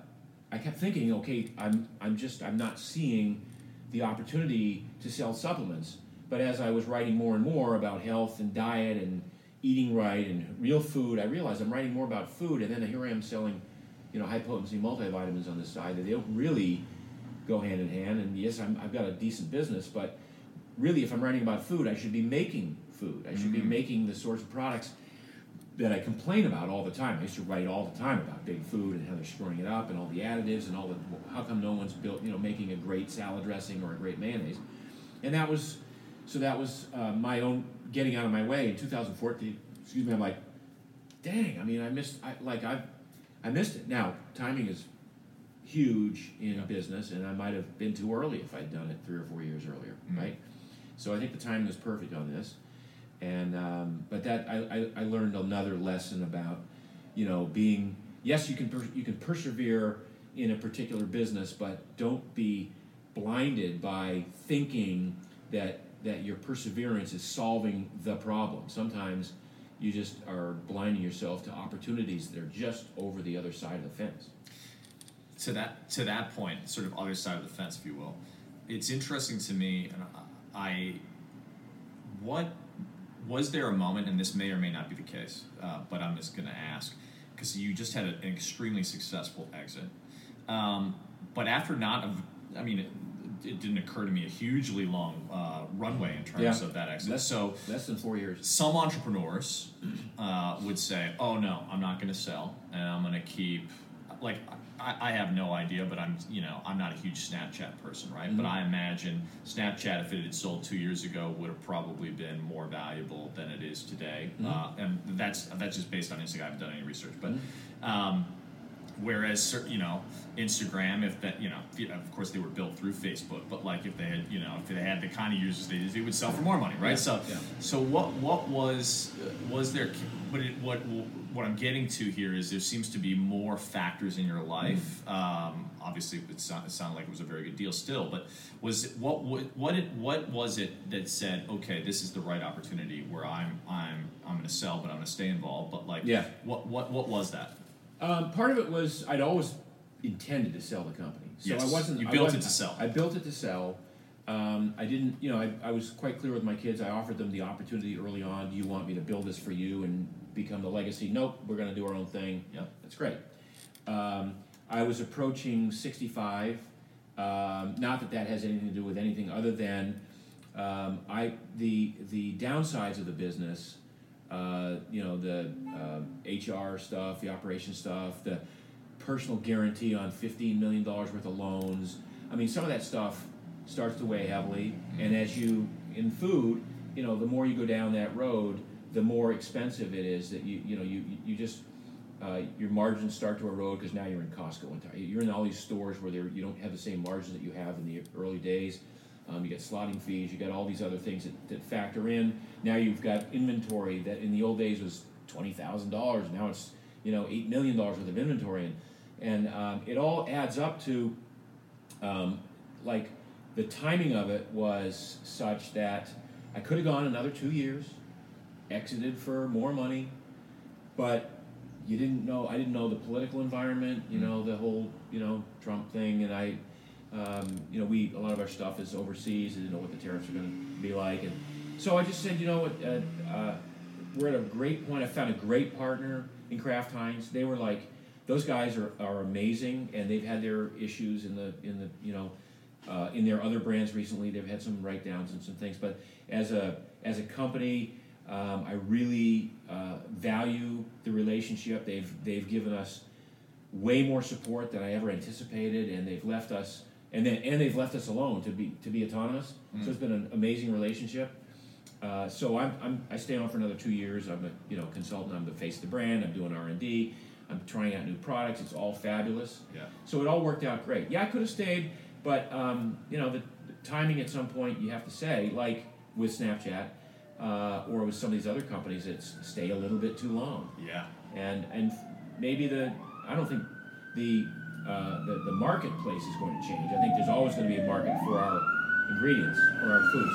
Speaker 2: I kept thinking, okay, I'm, I'm just, I'm not seeing the opportunity to sell supplements. But as I was writing more and more about health and diet and eating right and real food, I realized I'm writing more about food, and then here I am selling, you know, high potency multivitamins on the side that they don't really go hand in hand. And yes, I'm, I've got a decent business, but really, if I'm writing about food, I should be making food. I should be mm-hmm. making the sorts of products that I complain about all the time. I used to write all the time about big food and how they're screwing it up and all the additives and all the how come no one's built, you know, making a great salad dressing or a great mayonnaise. And that was so that was uh, my own getting out of my way in 2014. Excuse me. I'm like, dang. I mean, I missed. I like I, I missed it. Now timing is huge in
Speaker 1: Yeah.
Speaker 2: business, and I might have been too early if I'd done it three or four years earlier,
Speaker 1: Mm.
Speaker 2: right? So I think the timing was perfect on this, and um, but that I, I, I learned another lesson about, you know, being yes you can per, you can persevere in a particular business, but don't be blinded by thinking that that your perseverance is solving the problem. Sometimes you just are blinding yourself to opportunities that are just over the other side of the fence.
Speaker 1: to that to that point, sort of other side of the fence, if you will, it's interesting to me. And I, what was there a moment, and this may or may not be the case, uh, but I'm just going to ask because you just had an extremely successful exit, um, but after not, I mean, it, it didn't occur to me a hugely long uh, runway in terms
Speaker 2: Yeah.
Speaker 1: of that exit.
Speaker 2: Less,
Speaker 1: so
Speaker 2: less than four years.
Speaker 1: some entrepreneurs uh, would say, "Oh no, I'm not going to sell, and I'm going to keep." Like, I, I have no idea, but I'm, you know, I'm not a huge Snapchat person, right? But I imagine Snapchat, if it had sold two years ago, would have probably been more valuable than it is today. Uh, and that's that's just based on Instagram. I haven't done any research, but. Um, Whereas, you know, Instagram, if that, you know, of course they were built through Facebook, but like if they had, you know, if they had the kind of users they did, they would sell for more money, right?
Speaker 2: Yeah,
Speaker 1: So,
Speaker 2: yeah.
Speaker 1: so what what was uh, was there? What it, what what I'm getting to here is there seems to be more factors in your life. Um, obviously, it, sound, it sounded like it was a very good deal still, but was it, what what what it, what was it that said, okay, this is the right opportunity where I'm I'm I'm going to sell, but I'm going to stay involved. But like,
Speaker 2: Yeah.
Speaker 1: what what what was that?
Speaker 2: Um, part of it was I'd always intended to sell the company, so
Speaker 1: Yes,
Speaker 2: I wasn't.
Speaker 1: you
Speaker 2: I
Speaker 1: built it
Speaker 2: wasn't-
Speaker 1: to sell.
Speaker 2: I built it to sell. Um, I didn't, you know, I, I was quite clear with my kids. I offered them the opportunity early on. Do you want me to build this for you and become the legacy? Nope, we're going to do our own thing.
Speaker 1: Yeah,
Speaker 2: That's great. Um, I was approaching 65. Um, not that that has anything to do with anything other than um, I the the downsides of the business uh, you know, the uh, HR stuff, the operation stuff, the personal guarantee on $15 million worth of loans. I mean, some of that stuff starts to weigh heavily. And as you, in food, you know, the more you go down that road, the more expensive it is that you, you know, you, you just, uh, your margins start to erode because now you're in Costco. And you're in all these stores where you don't have the same margins that you have in the early days. Um, you get slotting fees. You got all these other things that, that factor in. Now you've got inventory that in the old days was twenty thousand dollars. Now it's you know eight million dollars worth of inventory, and and um, it all adds up to um, like the timing of it was such that I could have gone another two years, exited for more money, but you didn't know. I didn't know the political environment. You know the whole you know Trump thing, and I um, you know, we a lot of our stuff is overseas. I didn't know what the tariffs are going to be like, and so I just said, you know what, uh, uh, we're at a great point. I found a great partner in Kraft Heinz. They were like, those guys are, are amazing, and they've had their issues in the in the you know. Uh, in their other brands recently, they've had some write downs and some things. But as a as a company, um, I really uh, value the relationship. They've they've given us way more support than I ever anticipated, and they've left us and then and they've left us alone to be to be autonomous. Mm. So it's been an amazing relationship. Uh, so I'm, I'm I stay on for another two years. I'm a you know consultant. I'm the face of the brand. I'm doing R and D. I'm trying out new products. It's all fabulous.
Speaker 1: Yeah.
Speaker 2: So it all worked out great. Yeah, I could have stayed, but um, you know the, the, timing at some point you have to say like with Snapchat uh, or with some of these other companies, it's stay a little bit too long.
Speaker 1: Yeah.
Speaker 2: And and maybe the I don't think the uh, the, the marketplace is going to change. I think there's always going to be a market for our ingredients or our foods.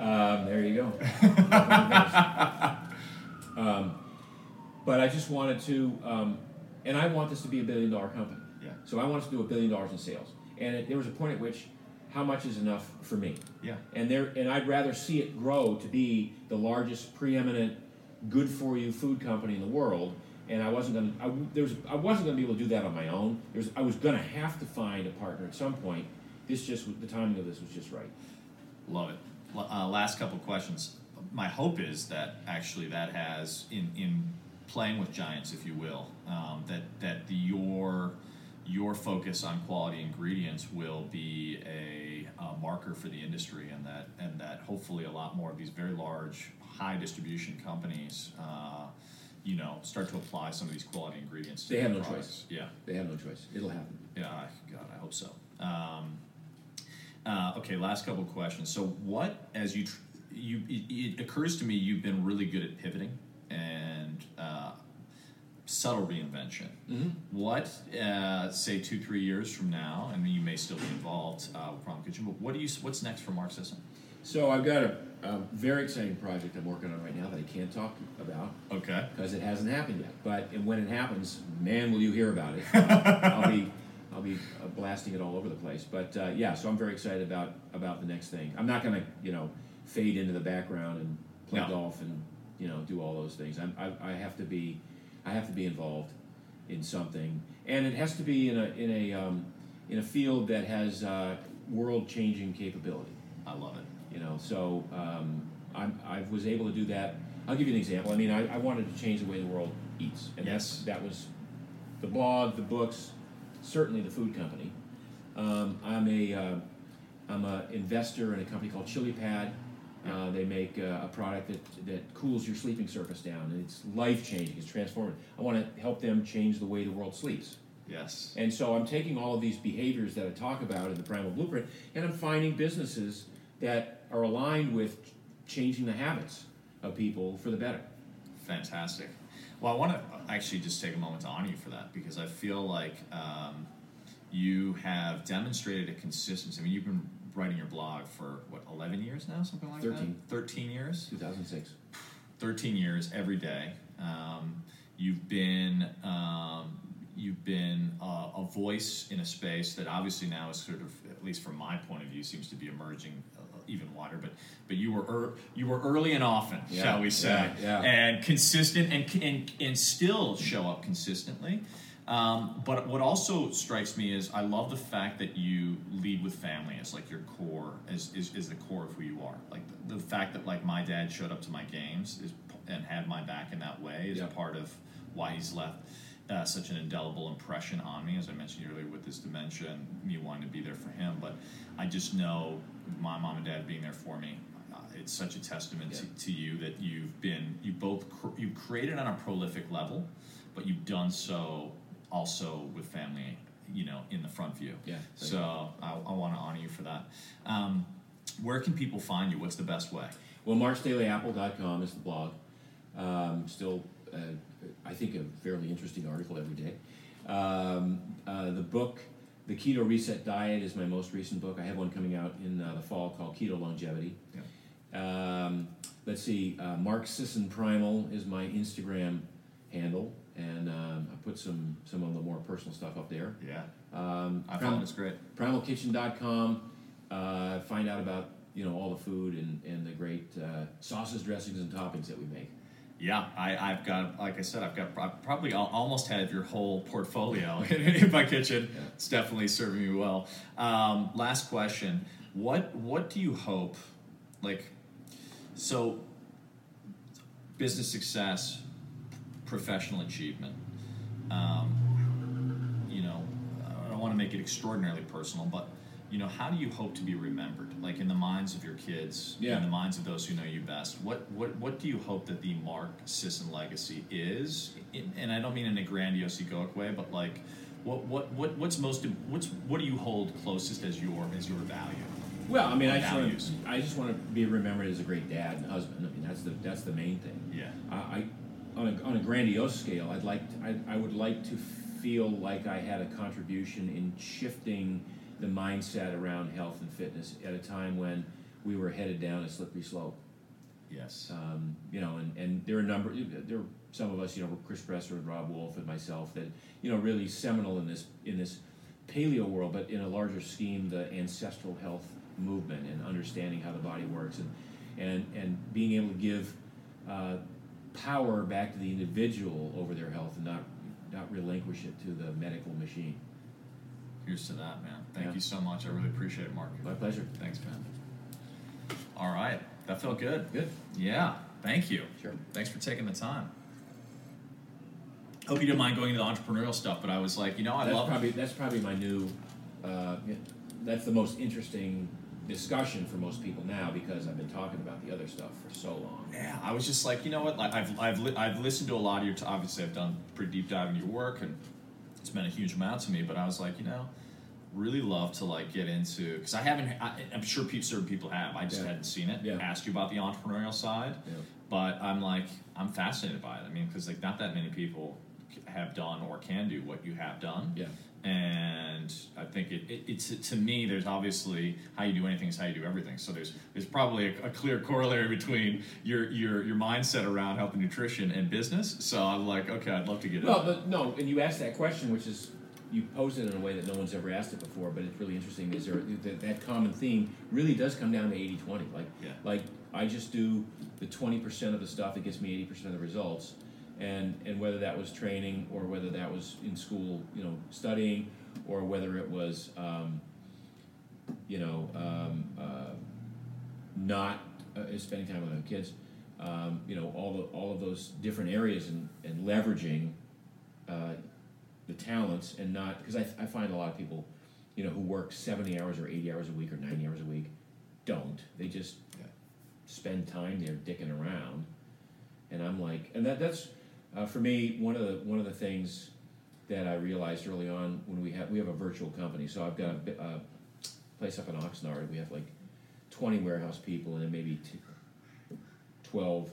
Speaker 2: Um, there you go. um, but I just wanted to, um, and I want this to be a billion dollar company.
Speaker 1: Yeah.
Speaker 2: So I want us to do a billion dollars in sales. And it, there was a point at which how much is enough for me?
Speaker 1: Yeah.
Speaker 2: And there, and I'd rather see it grow to be the largest preeminent good for you food company in the world and I wasn't to. I, there was, I wasn't to be able to do that on my own. There's, I was to have to find a partner at some point. This just the timing of this was just right.
Speaker 1: Love it. Uh, last couple questions. My hope is that actually that has in in playing with giants, if you will, um, that that the, your your focus on quality ingredients will be a, a, marker for the industry, and that and that hopefully a lot more of these very large, high distribution companies. Uh, you know, start to apply some of these quality ingredients.
Speaker 2: they have no
Speaker 1: products.
Speaker 2: choice.
Speaker 1: Yeah,
Speaker 2: they have no choice. It'll happen.
Speaker 1: Yeah, God, I hope so. Um, uh, okay, last couple of questions. So, what as you tr- you it, it, occurs to me you've been really good at pivoting and uh, subtle reinvention.
Speaker 2: Mm-hmm.
Speaker 1: What uh, say two three years from now? and you may still be involved uh, with Primal Kitchen, but what do you what's next for Mark Sisson?
Speaker 2: So I've got a, a, very exciting project I'm working on right now that I can't talk about.
Speaker 1: Okay.
Speaker 2: Because it hasn't happened yet. But when it happens, man, will you hear about it? I'll be I'll be uh, blasting it all over the place. But uh, yeah, so I'm very excited about about the next thing. I'm not going to you know fade into the background and play
Speaker 1: no.
Speaker 2: golf and you know do all those things. I'm, I, I have to be I have to be involved in something, and it has to be in a in a um, in a field that has uh, world changing capability.
Speaker 1: I love it.
Speaker 2: You know, so um, I'm, I was able to do that. I'll give you an example. I mean, I, I wanted to change the way the world eats, and
Speaker 1: yes.
Speaker 2: that was the blog, the books, certainly the food company. Um, I'm a am uh, an investor in a company called ChiliPad. Uh, they make uh, a product that, that cools your sleeping surface down, and it's life changing. It's transformative. I want to help them change the way the world sleeps.
Speaker 1: Yes.
Speaker 2: And so I'm taking all of these behaviors that I talk about in the Primal Blueprint, and I'm finding businesses that are aligned with changing the habits of people for the better.
Speaker 1: Fantastic. Well, I want to actually just take a moment to honor you for that because I feel like um, you have demonstrated a consistency. I mean, you've been writing your blog for what 11 years now, something like
Speaker 2: 13.
Speaker 1: that. 13 years.
Speaker 2: 2006.
Speaker 1: 13 years every day. Um, you've been um, you've been uh, a voice in a space that obviously now is sort of, at least from my point of view, seems to be emerging even wider. But but you were er, you were early and often,
Speaker 2: yeah,
Speaker 1: shall we say,
Speaker 2: yeah, yeah.
Speaker 1: and consistent and, and and still show up consistently. Um, but what also strikes me is I love the fact that you lead with family as like your core, is, is, is the core of who you are. Like the, the fact that like my dad showed up to my games is, and had my back in that way is a part of why he's left uh, such an indelible impression on me, as I mentioned earlier, with his dementia and me wanting to be there for him. But I just know my mom and dad being there for me. Uh, it's such a testament
Speaker 2: Yeah.
Speaker 1: to, to you that you've been you both cr- you've created on a prolific level, but you've done so also with family, you know, in the front view.
Speaker 2: Yeah,
Speaker 1: So I, I want to honor you for that. Um, where can people find you? What's the best way?
Speaker 2: Well, marksdailyapple.com is the blog. Um, still, uh, I think, a fairly interesting article every day. Um, uh, the book, The Keto Reset Diet, is my most recent book. I have one coming out in uh, the fall called Keto Longevity. Um, let's see, uh, Mark Sisson Primal is my Instagram handle, and um, I put some some of the more personal stuff up there.
Speaker 1: Yeah,
Speaker 2: Um,
Speaker 1: I found it's great.
Speaker 2: primalkitchen.com. Uh, find out about you know all the food and, and the great uh, sauces, dressings, and toppings that we make.
Speaker 1: Yeah, I, I've got, like I said, I've got I probably al- almost have your whole portfolio in my kitchen.
Speaker 2: Yeah.
Speaker 1: It's definitely serving me well. Um, last question: What what do you hope? Like, so business success, professional achievement. Um, you know, I don't want to make it extraordinarily personal, but you know, how do you hope to be remembered? Like in the minds of your kids,
Speaker 2: Yeah.
Speaker 1: in the minds of those who know you best. What what what do you hope that the Mark Sisson legacy is? In, and I don't mean in a grandiose, egoic way, but like, what what what what's most what's what do you hold closest as your as your value?
Speaker 2: Well, I mean, I just, want to, I just want to be remembered as a great dad and husband. I mean, that's the that's the main thing.
Speaker 1: Yeah.
Speaker 2: I, I on a on a grandiose scale, I'd like to, I, I would like to feel like I had a contribution in shifting the mindset around health and fitness at a time when we were headed down a slippery slope.
Speaker 1: Yes.
Speaker 2: Um, you know, and, and there are a number, there are some of us, you know, Chris Kresser and Robb Wolf and myself that, you know, really seminal in this, in this paleo world, but in a larger scheme, the ancestral health movement and understanding how the body works and, and, and being able to give uh, power back to the individual over their health and not, not relinquish it to the medical machine.
Speaker 1: Here's to that, man. Thank
Speaker 2: Yeah.
Speaker 1: you so much. I really appreciate it, Mark.
Speaker 2: My pleasure.
Speaker 1: Thanks, man. All right, that felt good.
Speaker 2: Good.
Speaker 1: Yeah, thank you.
Speaker 2: Sure.
Speaker 1: Thanks for taking the time. Hope you didn't mind going into the entrepreneurial stuff, but I was like, you know, I
Speaker 2: that's
Speaker 1: love.
Speaker 2: probably that's probably my new. Uh, that's the most interesting discussion for most people now because I've been talking about the other stuff for so long.
Speaker 1: Yeah, I was just like, you know what? Like, I've I've li- I've listened to a lot of your. T- obviously, I've done pretty deep dive into your work, and it's meant a huge amount to me. But I was like, you know, really love to like get into because I haven't. I, I'm sure certain people have. I just
Speaker 2: Yeah.
Speaker 1: hadn't seen it.
Speaker 2: Yeah.
Speaker 1: Ask you about the entrepreneurial side,
Speaker 2: Yeah.
Speaker 1: but I'm like, I'm fascinated by it. I mean, because like not that many people have done or can do what you have done.
Speaker 2: Yeah.
Speaker 1: And I think it, it, it's to me. There's obviously how you do anything is how you do everything. So there's there's probably a, a clear corollary between your your your mindset around health and nutrition and business. So I'm like, okay, I'd love to get
Speaker 2: Well,
Speaker 1: it.
Speaker 2: but no, and you asked that question, which is you posed it in a way that no one's ever asked it before, but it's really interesting. Is there that, that common theme really does come down to 80-20. Like,
Speaker 1: Yeah.
Speaker 2: like I just do the twenty percent of the stuff that gets me eighty percent of the results, and and whether that was training or whether that was in school, you know, studying, or whether it was, um, you know, um, uh, not uh, spending time with our kids. Um, you know, all the all of those different areas and, and leveraging uh, the talents and not because I, I find a lot of people, you know, who work seventy hours or eighty hours a week or ninety hours a week, don't. They just
Speaker 1: Yeah.
Speaker 2: spend time there dicking around, and I'm like, and that that's uh, for me one of the one of the things that I realized early on when we have we have a virtual company. So I've got a, a place up in Oxnard. We have like twenty warehouse people and then maybe t- twelve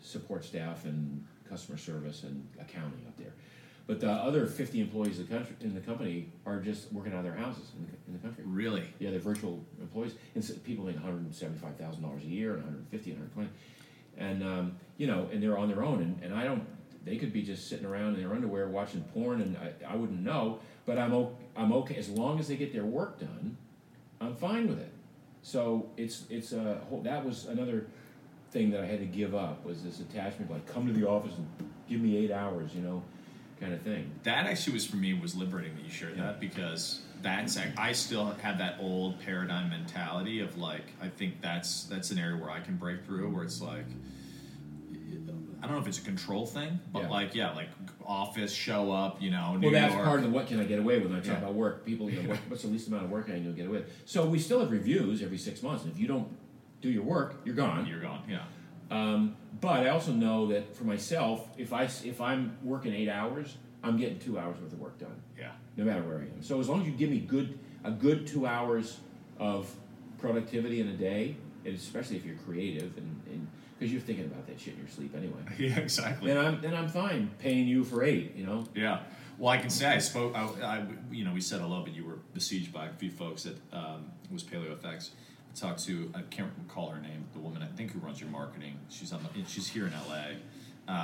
Speaker 2: support staff and customer service and accounting up there. But the other fifty employees in the country in the company are just working out of their houses in the, in the country.
Speaker 1: Really?
Speaker 2: Yeah, they're virtual employees, and so people make one hundred and seventy-five thousand dollars a year, and one hundred fifty, one hundred twenty, and um, you know, and they're on their own, and, and I don't. They could be just sitting around in their underwear watching porn, and I, I wouldn't know. But I'm o- I'm okay as long as they get their work done. I'm fine with it. So it's it's a whole, that was another thing that I had to give up was this attachment, like come to the office and give me eight hours, you know. Kind of thing.
Speaker 1: That actually was for me was liberating that you shared
Speaker 2: Yeah.
Speaker 1: that because that's I still have that old paradigm mentality of like I think that's that's an area where I can break through where it's like I don't know if it's a control thing, but
Speaker 2: Yeah.
Speaker 1: like yeah, like office show up, you know, New
Speaker 2: well, that's
Speaker 1: York.
Speaker 2: part of the what can I get away with when I talk
Speaker 1: Yeah.
Speaker 2: about work. People, you know, what, what's the least amount of work I can get away with? So we still have reviews every six months. And if you don't do your work, you're gone.
Speaker 1: You're gone, yeah.
Speaker 2: Um, but I also know that for myself, if I if I'm working eight hours, I'm getting two hours worth of work done,
Speaker 1: Yeah.
Speaker 2: no matter where I am. So as long as you give me good a good two hours of productivity in a day, and especially if you're creative and because you're thinking about that shit in your sleep anyway,
Speaker 1: Yeah, exactly.
Speaker 2: And I'm then I'm fine paying you for eight. You know.
Speaker 1: Yeah. Well, I can say I spoke. I, I you know, we said hello, but you were besieged by a few folks that um, was Paleo FX. Talked to I can't recall her name, the woman I think who runs your marketing. She's on. The, she's here in LA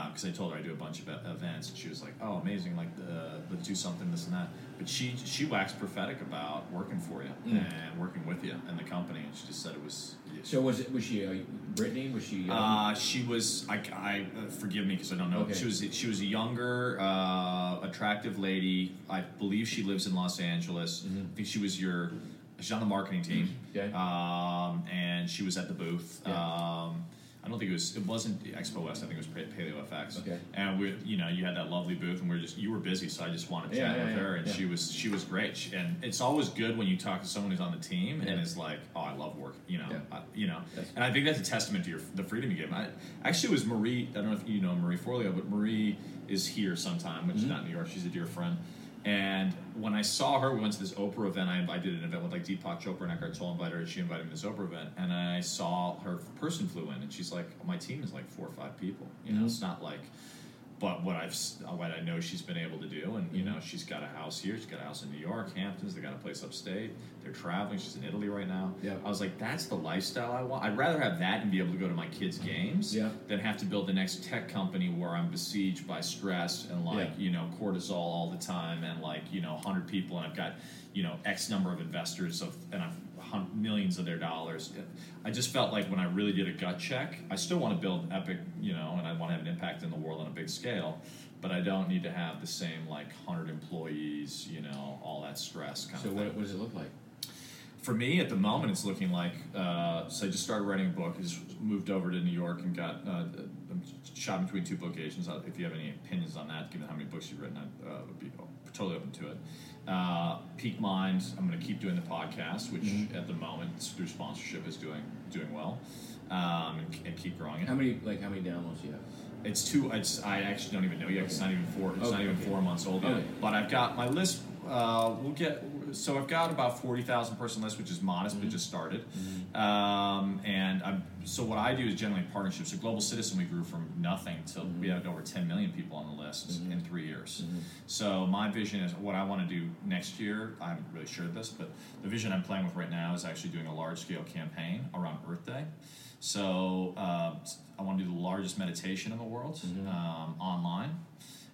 Speaker 1: because I told her I do a bunch of events, and she was like, "Oh, amazing! Like, uh, let's do something, this and that." But she she waxed prophetic about working for you
Speaker 2: Mm.
Speaker 1: and working with you and the company, and she just said it was.
Speaker 2: Yeah, So was it was she uh, Brittany? Was she? um,
Speaker 1: Uh, she was. I, I uh, forgive me because I don't know.
Speaker 2: Okay.
Speaker 1: She was. She was a younger, uh, attractive lady. I believe she lives in Los Angeles.
Speaker 2: Mhm.
Speaker 1: I think she was your. She's on the marketing team.
Speaker 2: Okay.
Speaker 1: Um, and she was at the booth.
Speaker 2: Yeah.
Speaker 1: Um, I don't think it was. It wasn't Expo West. I think it was Paleo FX.
Speaker 2: Okay.
Speaker 1: And we, you know, you had that lovely booth, and we are just. You were busy, so I just wanted to
Speaker 2: Yeah,
Speaker 1: chat
Speaker 2: yeah,
Speaker 1: with her, and she was. She was great. She, and it's always good when you talk to someone who's on the team and is like, "Oh, I love work." You know. I, you know.
Speaker 2: That's-
Speaker 1: And I think that's a testament to your the freedom you give. I, actually, it was Marie. I don't know if you know Marie Forleo, but Marie is here sometime, which is
Speaker 2: Mhm.
Speaker 1: not New York. She's a dear friend. And when I saw her, we went to this Oprah event. I, I did an event with like Deepak Chopra and Eckhart Tolle invited her. and She invited me to this Oprah event, and I saw her person flew in, and she's like, "My team is like four or five people. You know,
Speaker 2: Mhm.
Speaker 1: it's not like." But what I've what I know she's been able to do, and you
Speaker 2: Mhm.
Speaker 1: know, she's got a house here. She's got a house in New York, Hamptons. They got a place upstate. They're traveling. She's in Italy right now.
Speaker 2: Yeah.
Speaker 1: I was like, that's the lifestyle I want. I'd rather have that and be able to go to my kids' games
Speaker 2: Yeah.
Speaker 1: than have to build the next tech company where I'm besieged by stress and like
Speaker 2: Yeah.
Speaker 1: you know cortisol all the time and like you know 100 people and I've got you know X number of investors of and I've hun- millions of their dollars. I just felt like when I really did a gut check, I still want to build epic, you know, and I want to have an impact in the world on a big scale, but I don't need to have the same like 100 employees, you know, all that stress kind
Speaker 2: So
Speaker 1: of
Speaker 2: what,
Speaker 1: thing
Speaker 2: what does it look like?
Speaker 1: for me at the moment it's looking like uh, so i just started writing a book I just moved over to new york and got uh, shot between two book agents if you have any opinions on that given how many books you've written i uh, would be totally open to it uh, peak mind i'm going to keep doing the podcast which
Speaker 2: Mhm.
Speaker 1: at the moment through sponsorship is doing doing well um, and, and keep growing it
Speaker 2: How many like how many downloads do you have?
Speaker 1: it's two. It's I actually don't even know yet. 'cause It's not even four. It's not even
Speaker 2: okay.
Speaker 1: four months old yet.
Speaker 2: Okay.
Speaker 1: But I've got my list. Uh, we'll get. So I've got about forty thousand person list, which is modest, but
Speaker 2: Mhm.
Speaker 1: just started. Um, and I'm, so what I do is generally partnerships. So Global Citizen, we grew from nothing to we
Speaker 2: Mhm.
Speaker 1: had over ten million people on the list
Speaker 2: Mhm.
Speaker 1: in three years.
Speaker 2: Mhm.
Speaker 1: So my vision is what I want to do next year. I haven't really shared this, but the vision I'm playing with right now is actually doing a large scale campaign around Earth Day. So uh, I want to do the largest meditation in the world
Speaker 2: Mhm.
Speaker 1: um, online,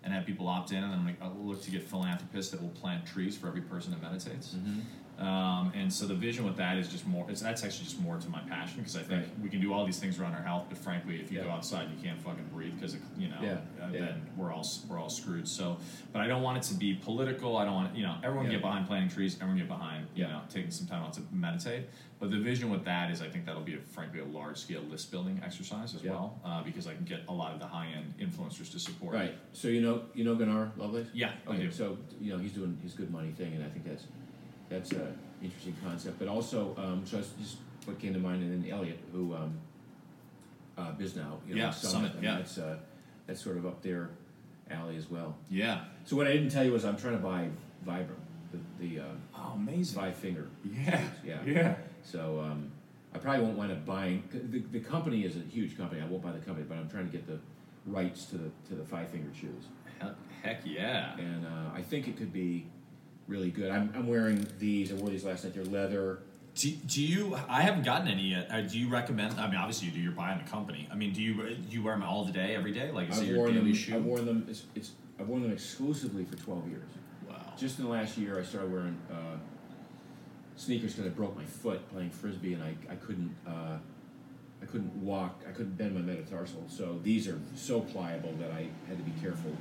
Speaker 1: and have people opt in, and then I'll look to get philanthropists that will plant trees for every person that meditates.
Speaker 2: Mhm.
Speaker 1: Um, and so the vision with that is just more. It's, that's actually just more to my passion because I think
Speaker 2: Right.
Speaker 1: we can do all these things around our health, but frankly, if you
Speaker 2: Yeah.
Speaker 1: go outside and you can't fucking breathe because you know,
Speaker 2: Yeah,
Speaker 1: uh,
Speaker 2: yeah.
Speaker 1: then we're all we're all screwed. So, but I don't want it to be political. I don't want you know everyone get behind planting trees. Everyone get behind you know taking some time out to meditate. But the vision with that is I think that'll be a, frankly a large scale list building exercise as well uh, because I can get a lot of the high end influencers to support.
Speaker 2: Right. So you know you know Gunnar Lovelace?
Speaker 1: Yeah.
Speaker 2: Okay. So you know he's doing his good money thing, and I think that's that's a interesting concept. But also, um, so that's just what came to mind, and then Elliot, who um, uh, Bisnow, you know,
Speaker 1: Yeah, Summit,
Speaker 2: and
Speaker 1: yeah.
Speaker 2: that's uh, that's sort of up their alley as well.
Speaker 1: Yeah.
Speaker 2: So what I didn't tell you was I'm trying to buy Vibram, the, the uh,
Speaker 1: Oh, amazing.
Speaker 2: five finger.
Speaker 1: Yeah.
Speaker 2: Yeah.
Speaker 1: Yeah.
Speaker 2: So um, I probably won't wind up buying. The, the company is a huge company. I won't buy the company, but I'm trying to get the rights to the to the five finger shoes,
Speaker 1: Heck, heck yeah.
Speaker 2: and uh, I think it could be really good. I'm, I'm wearing these. I wore these last night. They're leather.
Speaker 1: Do, do you? I haven't gotten any yet. Uh, do you recommend? I mean, obviously you do. You're buying the company. I mean, do you do you wear them all the day, every day? Like, is it
Speaker 2: I've
Speaker 1: your
Speaker 2: worn
Speaker 1: daily
Speaker 2: them.
Speaker 1: shoe?
Speaker 2: I've worn them. It's, it's I've worn them exclusively for 12 years.
Speaker 1: wow.
Speaker 2: Just in the last year, I started wearing uh, sneakers because I broke my foot playing frisbee, and I, I couldn't uh, I couldn't walk. I couldn't bend my metatarsal. So these are so pliable that I had to be careful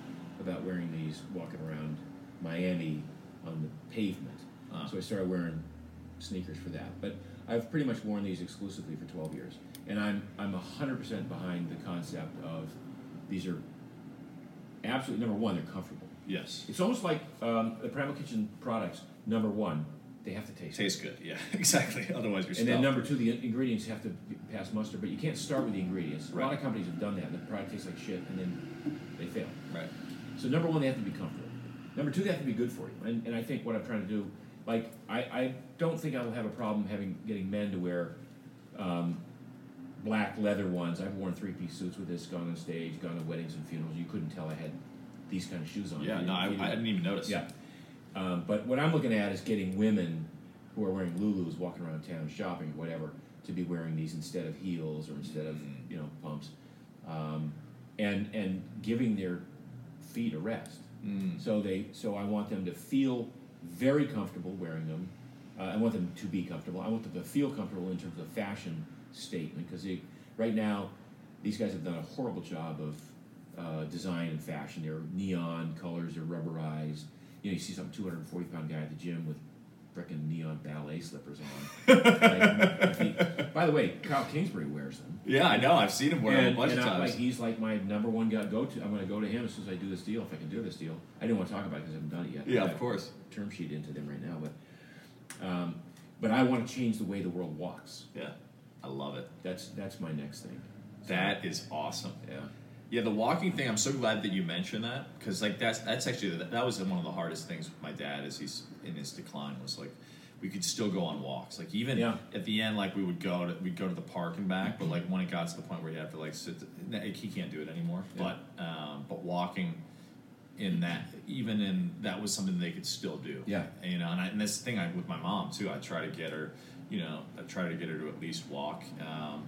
Speaker 2: about wearing these walking around Miami on the pavement.
Speaker 1: Ah.
Speaker 2: So I started wearing sneakers for that. But I've pretty much worn these exclusively for 12 years. And I'm, I'm 100% behind the concept of these are absolutely, number one, they're comfortable.
Speaker 1: Yes.
Speaker 2: It's almost like um, the Primal Kitchen products, number one, they have to taste good.
Speaker 1: Tastes good. Yeah, exactly. Otherwise, you're
Speaker 2: And then number two, the ingredients have to pass muster, but you can't start with the ingredients. A lot of companies have done that. The product tastes like shit, and then they fail.
Speaker 1: Right.
Speaker 2: So number one, they have to be comfortable. Number two, they have to be good for you. And, and I think what I'm trying to do, like, I, I don't think I will have a problem having getting men to wear um, black leather ones. I've worn three piece suits with this, gone on stage, gone to weddings and funerals. You couldn't tell I had these kind of shoes on.
Speaker 1: Yeah. No, I,
Speaker 2: didn't-
Speaker 1: I didn't even notice.
Speaker 2: yeah. Um, but what I'm looking at is getting women who are wearing Lulus, walking around town shopping, whatever, to be wearing these instead of heels or instead of
Speaker 1: Mm.
Speaker 2: you know pumps, um, and and giving their feet a rest.
Speaker 1: Mm.
Speaker 2: So they so I want them to feel very comfortable wearing them. Uh, I want them to be comfortable. I want them to feel comfortable in terms of fashion statement because right now these guys have done a horrible job of uh, design and fashion. They're neon colors. They're rubberized. You know, you see some 240 pound guy at the gym with frickin' neon ballet slippers on. Like, he- by the way, Kyle Kingsbury wears them.
Speaker 1: Yeah, I know. I've seen him wear them a bunch
Speaker 2: and
Speaker 1: of
Speaker 2: I,
Speaker 1: times.
Speaker 2: like, he's like my number one guy. Go to. I'm going to go to him as soon as I do this deal. If I can do this deal, I didn't want to talk about it because I haven't done it yet.
Speaker 1: yeah, of course.
Speaker 2: Term sheet into them right now, but um, but I want to change the way the world walks.
Speaker 1: Yeah, I love it.
Speaker 2: That's that's my next thing. So,
Speaker 1: That is awesome.
Speaker 2: yeah.
Speaker 1: Yeah, the walking thing. I'm so glad that you mentioned that because like that's that's actually that, that was one of the hardest things with my dad as he's in his decline was like we could still go on walks. Like even
Speaker 2: Yeah.
Speaker 1: at the end, like we would go to we'd go to the park and back, but like when it got to the point where you have to like sit, like, he can't do it anymore.
Speaker 2: Yeah.
Speaker 1: But um, but walking in that even in that was something they could still do.
Speaker 2: Yeah.
Speaker 1: you know, and, I, and this thing I with my mom too. I try to get her, you know, I try to get her to at least walk. Um,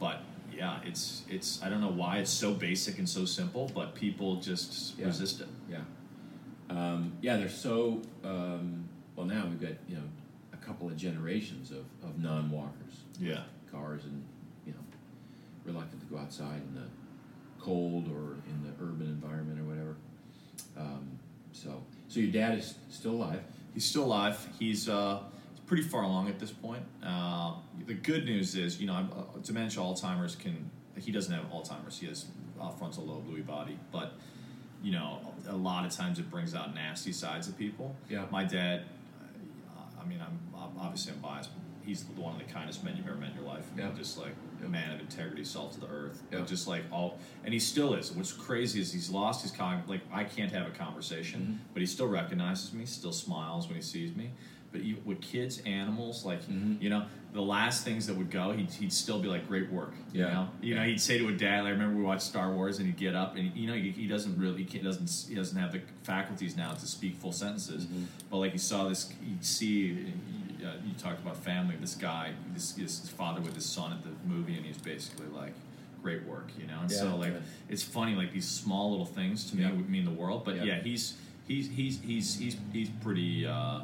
Speaker 1: but yeah, it's it's I don't know why it's so basic and so simple, but people just
Speaker 2: Yeah.
Speaker 1: resist it.
Speaker 2: Yeah. Um, yeah, they're so. Um, well, now we've got you know a couple of generations of, of non-walkers,
Speaker 1: Yeah,
Speaker 2: cars, and you know reluctant to go outside in the cold or in the urban environment or whatever. Um, so, so your dad is still alive.
Speaker 1: he's still alive. He's uh, he's pretty far along at this point. Uh, the good news is, you know, uh, dementia, Alzheimer's can. He doesn't have Alzheimer's. He has uh, frontal lobe Lewy body, but you know, a lot of times it brings out nasty sides of people.
Speaker 2: Yeah.
Speaker 1: My dad. uh, I mean, I'm I'm- obviously I'm biased. But he's the one of the kindest men you've ever met in your life.
Speaker 2: Yeah.
Speaker 1: Just like
Speaker 2: Yeah.
Speaker 1: a man of integrity, salt to the earth.
Speaker 2: Yeah.
Speaker 1: Just like all, and he still is. What's crazy is he's lost his con. Like I can't have a conversation,
Speaker 2: Mm-hmm.
Speaker 1: but he still recognizes me, still smiles when he sees me. But you, with kids, animals, like
Speaker 2: Mhm.
Speaker 1: you know, the last things that would go, he'd, he'd still be like, "Great work." You
Speaker 2: Yeah.
Speaker 1: know, you know, he'd say to a dad. I remember we watched Star Wars, and he'd get up, and he, you know, he, he doesn't really, he can't, doesn't, he doesn't have the faculties now to speak full sentences.
Speaker 2: Mhm.
Speaker 1: But like he saw this, he'd see. Uh, you talked about family. This guy, this, this father with his son at the movie, and he's basically like, "Great work," you know. And
Speaker 2: Yeah,
Speaker 1: so like,
Speaker 2: yeah.
Speaker 1: it's funny, like these small little things to me would mean the world. But
Speaker 2: Yeah.
Speaker 1: yeah, he's he's he's he's he's he's pretty. Uh,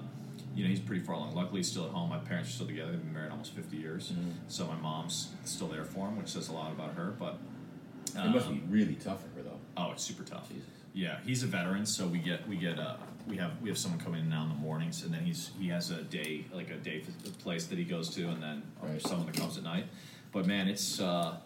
Speaker 1: you know, he's pretty far along. Luckily, he's still at home. My parents are still together. They've been married almost 50 years.
Speaker 2: Mhm.
Speaker 1: So my mom's still there for him, which says a lot about her. But
Speaker 2: it must
Speaker 1: um,
Speaker 2: be really tough for her though.
Speaker 1: Oh, it's super tough.
Speaker 2: Jesus.
Speaker 1: Yeah, he's a veteran, so we get we get uh we have we have someone coming in now in the mornings, and then he's he has a day like a day place that he goes to, and then
Speaker 2: Right.
Speaker 1: someone that comes at night. But man, it's uh,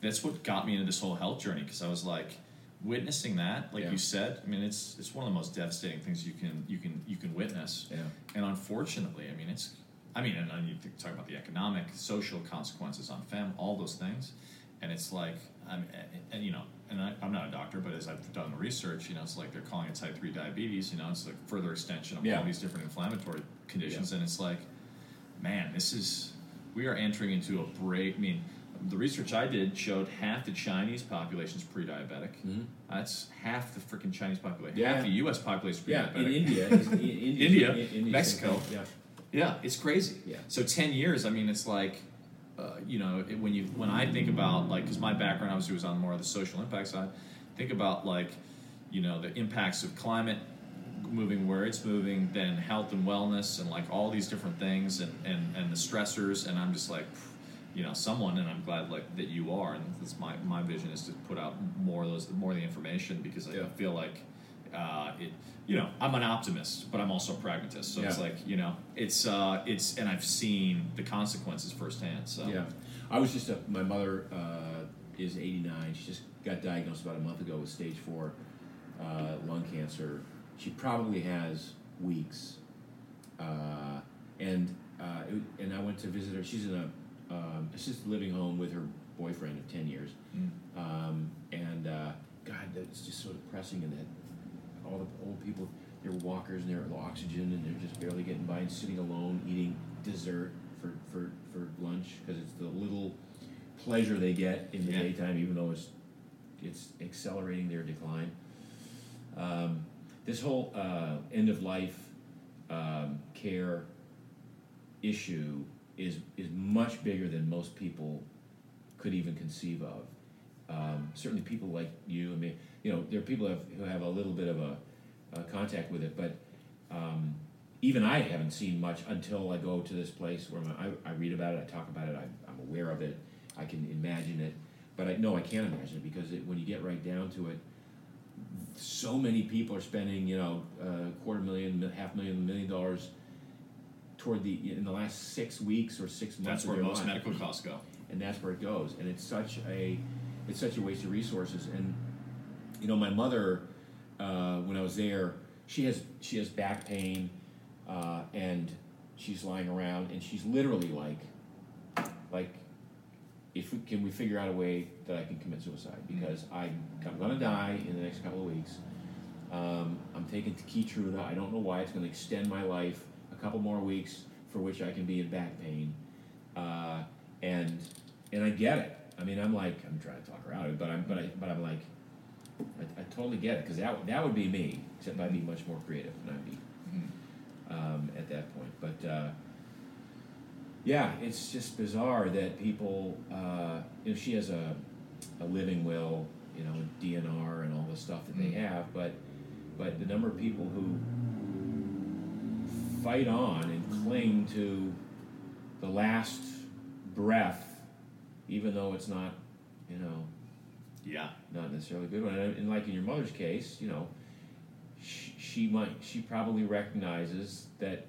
Speaker 1: that's what got me into this whole health journey because I was like witnessing that, like
Speaker 2: Yeah.
Speaker 1: you said. I mean, it's it's one of the most devastating things you can you can you can witness.
Speaker 2: Yeah.
Speaker 1: And unfortunately, I mean, it's, I mean, and, and you think- talk about the economic, social consequences on fam, all those things, and it's like, I'm, and, and you know, and I, I'm not a doctor, but as I've done the research, you know, it's like they're calling it type three diabetes. You know, it's like further extension of
Speaker 2: Yeah.
Speaker 1: all these different inflammatory conditions, and it's like, man, this is, we are entering into a break. I mean, the research I did showed half the Chinese population is pre-diabetic.
Speaker 2: Mhm.
Speaker 1: That's half the freaking Chinese population.
Speaker 2: Yeah.
Speaker 1: Half the U.S. population is pre-diabetic.
Speaker 2: in India, in- India,
Speaker 1: India,
Speaker 2: in-
Speaker 1: Mexico.
Speaker 2: Yeah.
Speaker 1: Yeah, it's crazy.
Speaker 2: Yeah.
Speaker 1: So ten years. I mean, it's like, uh, you know, it, when you when I think about like, because my background obviously was on more of the social impact side. Think about like, you know, the impacts of climate moving where it's moving, then health and wellness, and like all these different things, and and and the stressors. And I'm just like, you know, someone, and I'm glad like that you are, and that's my my vision is to put out more of those, more of the information because I
Speaker 2: Yeah.
Speaker 1: feel like. uh, it, you know, I'm an optimist, but I'm also a pragmatist. So it's like, you know, it's uh, it's, and I've seen the consequences firsthand. So
Speaker 2: Yeah, I was just a, my mother uh, is 89. She just got diagnosed about a month ago with stage four uh, lung cancer. She probably has weeks, uh, and uh, it- and I went to visit her. She's in a um, assisted living home with her boyfriend of 10 years,
Speaker 1: Mm.
Speaker 2: um, and uh, God, that's just so depressing. And that all the old people, they're walkers and they're low oxygen and they're just barely getting by and sitting alone eating dessert for, for, for lunch because it's the little pleasure they get in the
Speaker 1: Yeah.
Speaker 2: daytime, even though it's it's accelerating their decline. Um, this whole uh, end of life um, care issue is is much bigger than most people could even conceive of. Um, certainly, people like you and me, you know, there are people have, who have a little bit of a, uh contact with it, but um, even I haven't seen much until I go to this place where my, I, I read about it, I talk about it, I, I'm aware of it, I can imagine it, but I no, I can't imagine it because it, when you get right down to it, so many people are spending, you know, a quarter million, mi- half million, million dollars toward the in the last six weeks or six months.
Speaker 1: that's where most
Speaker 2: life.
Speaker 1: medical costs go.
Speaker 2: and that's where it goes. And it's such a it's such a waste of resources. And you know my mother uh, when i was there she has she has back pain uh, and she's lying around and she's literally like like if we, can we figure out a way that i can commit suicide? Because I, i'm going to die in the next couple of weeks. Um, i'm taking keytruda i don't know why it's going to extend my life couple more weeks for which i can be in back pain uh, and and I get it. I mean, I'm like I'm trying to talk her out of it, but I'm but I but I'm like I, I totally get it because that that would be me, except I'd be much more creative and I'd be um, at that point. But uh, yeah, it's just bizarre that people. Uh, you know, she has a a living will, you know, DNR and all the stuff that they
Speaker 1: Mm.
Speaker 2: have, but but the number of people who fight on and cling to the last breath, even though it's not, you know,
Speaker 1: Yeah.
Speaker 2: not necessarily a good one. And, and like in your mother's case, you know, she, she might, she probably recognizes that,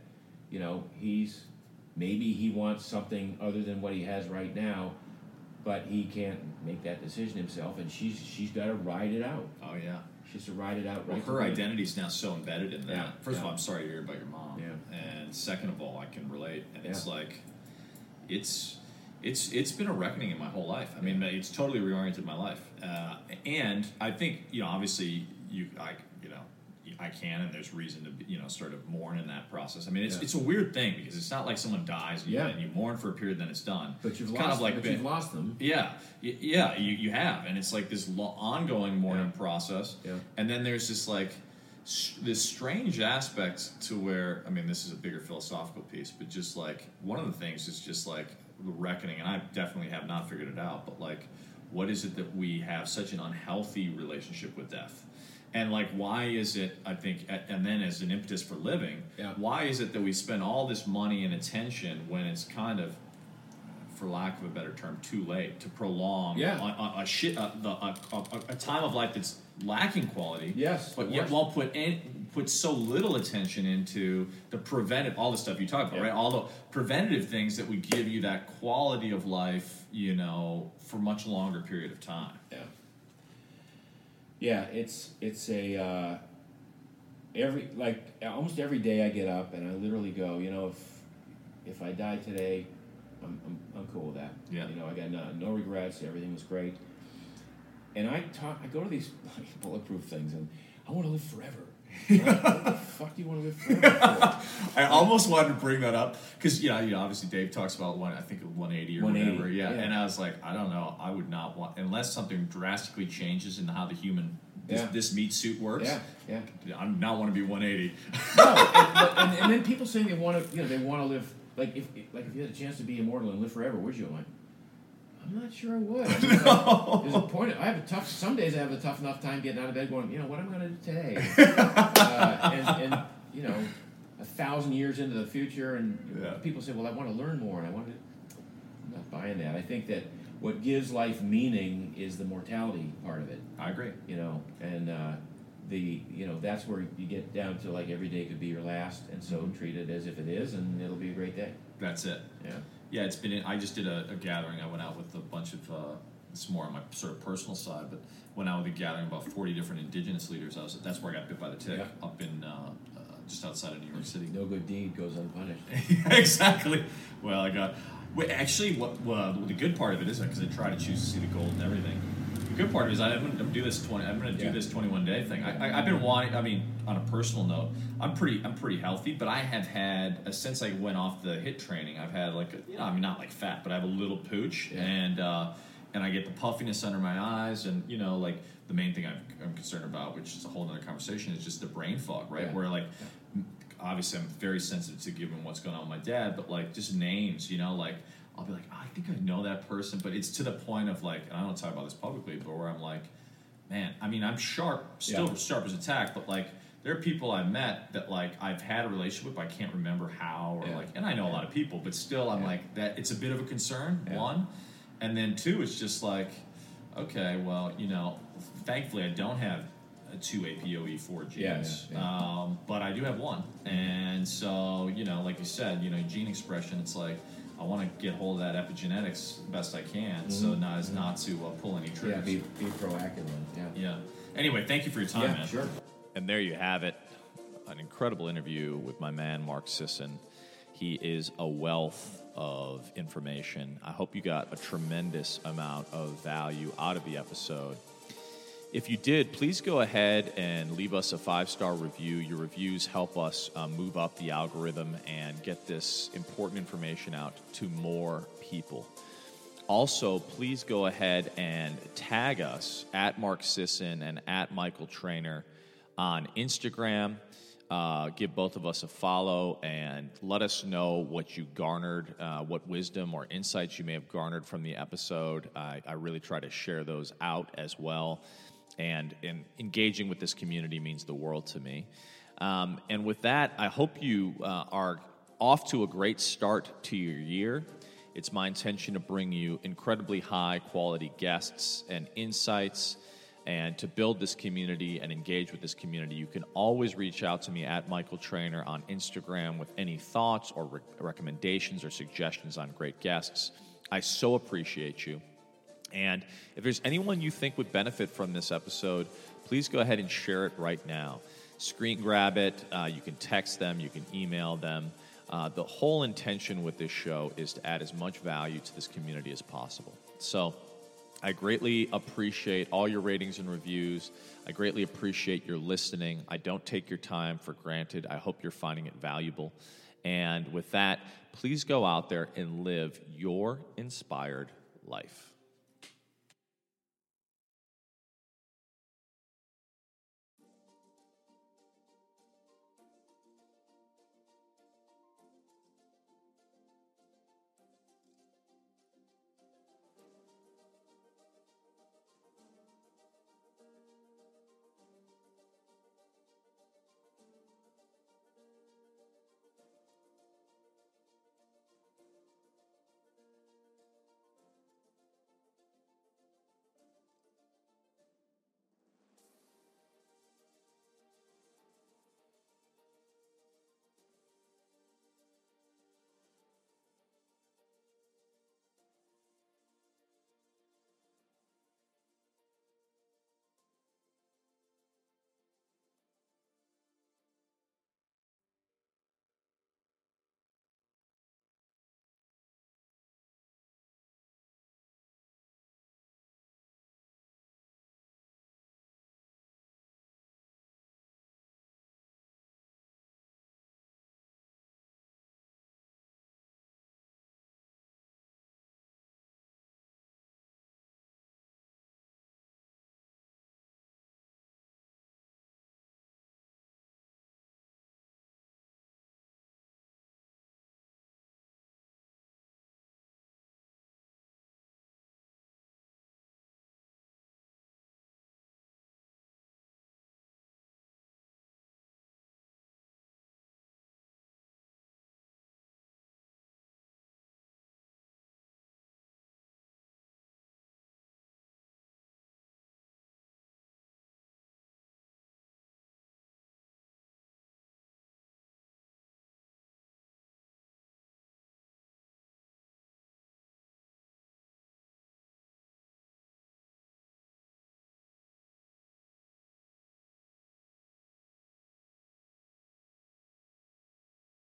Speaker 2: you know, he's maybe he wants something other than what he has right now, but he can't make that decision himself, and she's she's got to ride it out.
Speaker 1: Oh yeah.
Speaker 2: Has to ride it out.
Speaker 1: Well,
Speaker 2: right
Speaker 1: her
Speaker 2: identity
Speaker 1: is now so embedded in that.
Speaker 2: Yeah,
Speaker 1: First of all, I'm sorry to hear about your mom.
Speaker 2: Yeah.
Speaker 1: And second of all, I can relate. And it's like, it's, it's, it's been a reckoning in my whole life. I mean, it's totally reoriented my life. Uh, and I think you know, obviously, you, I, I can, and there's reason to, you know, sort of mourn in that process. I mean, it's,
Speaker 2: Yeah.
Speaker 1: it's a weird thing because it's not like someone dies and,
Speaker 2: Yeah.
Speaker 1: you, and you mourn for a period, then it's done.
Speaker 2: But you've
Speaker 1: it's
Speaker 2: lost,
Speaker 1: kind of like been-
Speaker 2: you've lost them.
Speaker 1: yeah, y- yeah, you, you have, and it's like this lo- ongoing mourning
Speaker 2: Yeah.
Speaker 1: process.
Speaker 2: Yeah.
Speaker 1: And then there's this like this strange aspect to where I mean, this is a bigger philosophical piece, but just like one of the things is just like the reckoning, and I definitely have not figured it out. But like, what is it that we have such an unhealthy relationship with death? And like, why is it? I think, and then as an impetus for living,
Speaker 2: Yeah.
Speaker 1: why is it that we spend all this money and attention when it's kind of for lack of a better term, too late to prolong
Speaker 2: Yeah.
Speaker 1: a, a, a shit a, a, time of life that's lacking quality.
Speaker 2: Yes,
Speaker 1: but yet while put in, put so little attention into the preventive all the stuff you talk about,
Speaker 2: Yeah.
Speaker 1: right? All the preventative things that would give you that quality of life, you know, for much longer period of time.
Speaker 2: Yeah. Yeah, it's it's a uh, every like almost every day I get up and I literally go, you know, if if I die today, I'm I'm, I'm cool with that.
Speaker 1: Yeah.
Speaker 2: You know, I got no, no regrets. Everything was great. And I talk. I go to these like, bulletproof things, and I want to live forever. What the fuck do you want to live forever for?
Speaker 1: I almost wanted to bring that up because you know, you know, obviously Dave talks about one, I think 180 or
Speaker 2: 180,
Speaker 1: whatever, yeah.
Speaker 2: yeah.
Speaker 1: And I was like, I don't know, I would not want unless something drastically changes in how the human this,
Speaker 2: Yeah.
Speaker 1: this meat suit works.
Speaker 2: Yeah, yeah.
Speaker 1: I'm not want to be 180.
Speaker 2: no, and, and, and then people saying they want to, you know, they want to live like if like if you had a chance to be immortal and live forever, would you? I'm like, I'm not sure I would. I mean, it's like, there's a point. I have a tough. Some days I have a tough enough time getting out of bed, going, you know, what am I going to do today? uh, and, and you know, a thousand years into the future, and
Speaker 1: Yeah.
Speaker 2: people say, well, I want to learn more, and I want to. I'm not buying that. I think that what gives life meaning is the mortality part of it
Speaker 1: I agree.
Speaker 2: you know, and uh, the you know that's where you get down to like every day could be your last, and so
Speaker 1: Mm-hmm.
Speaker 2: treat it as if it is, and it'll be a great day.
Speaker 1: That's it.
Speaker 2: Yeah.
Speaker 1: Yeah, it's been. I just did a, a gathering. I went out with a bunch of. Uh, it's more on my sort of personal side, but went out with a gathering about forty different indigenous leaders. I was. That's where I got bit by the tick
Speaker 2: Yeah.
Speaker 1: up in uh, uh, just outside of New York City.
Speaker 2: No good deed goes unpunished.
Speaker 1: exactly. Well, I got. Wait, actually, what well, the good part of it is because I try to choose to see the gold and everything. The good part of it is I'm going to do this twenty. I'm going to do
Speaker 2: Yeah.
Speaker 1: this twenty-one day thing. I, I, I've been wanting. I mean, on a personal note, I'm pretty. I'm pretty healthy, but I have had uh, since I went off the HIIT training. I've had like a, you know, I mean, not like fat, but I have a little pooch,
Speaker 2: Yeah.
Speaker 1: and uh, and I get the puffiness under my eyes, and you know, like the main thing I'm, I'm concerned about, which is a whole other conversation, is just the brain fog, right?
Speaker 2: Yeah.
Speaker 1: Where like obviously I'm very sensitive to given what's going on with my dad, but like just names, you know, like I'll be like, oh, I think I know that person, but it's to the point of like, and I don't talk about this publicly, but where I'm like, man, I mean, I'm sharp, still
Speaker 2: Yeah.
Speaker 1: sharp as a tack, but like there are people I've met that like I've had a relationship with, but I can't remember how or
Speaker 2: Yeah.
Speaker 1: like, and I know a lot of people, but still I'm like that. It's a bit of a concern. One, and then two, it's just like, okay, well, you know, thankfully I don't have a two APOE four genes.
Speaker 2: Yeah, yeah, yeah.
Speaker 1: Um, but I do have one, and so you know, like you said, you know, gene expression. It's like I want to get hold of that epigenetics best I can, so
Speaker 2: Mhm,
Speaker 1: not as not to uh, pull any
Speaker 2: Yeah,
Speaker 1: triggers.
Speaker 2: be, be proactive. Yeah.
Speaker 1: Yeah. Anyway, thank you for your time,
Speaker 2: yeah,
Speaker 1: man.
Speaker 2: sure.
Speaker 3: And there you have it an incredible interview with my man, Mark Sisson. He is a wealth of information. I hope you got a tremendous amount of value out of the episode. If you did, please go ahead and leave us a five star review. Your reviews help us uh, move up the algorithm and get this important information out to more people. Also, please go ahead and tag us at Mark Sisson and at Michael Trainer on Instagram. Uh, give both of us a follow and let us know what you garnered, uh, what wisdom or insights you may have garnered from the episode. I, I really try to share those out as well. And, engaging with this community means the world to me. Um, and with that, I hope you uh, are off to a great start to your year. It's my intention to bring you incredibly high quality guests and insights. And to build this community and engage with this community, you can always reach out to me at Michael Trainer on Instagram with any thoughts or re- recommendations or suggestions on great guests. I so appreciate you. And if there's anyone you think would benefit from this episode, please go ahead and share it right now. Screen grab it. Uh, you can text them, you can email them. Uh, the whole intention with this show is to add as much value to this community as possible. So I greatly appreciate all your ratings and reviews. I greatly appreciate your listening. I don't take your time for granted. I hope you're finding it valuable. And with that, please go out there and live your inspired life.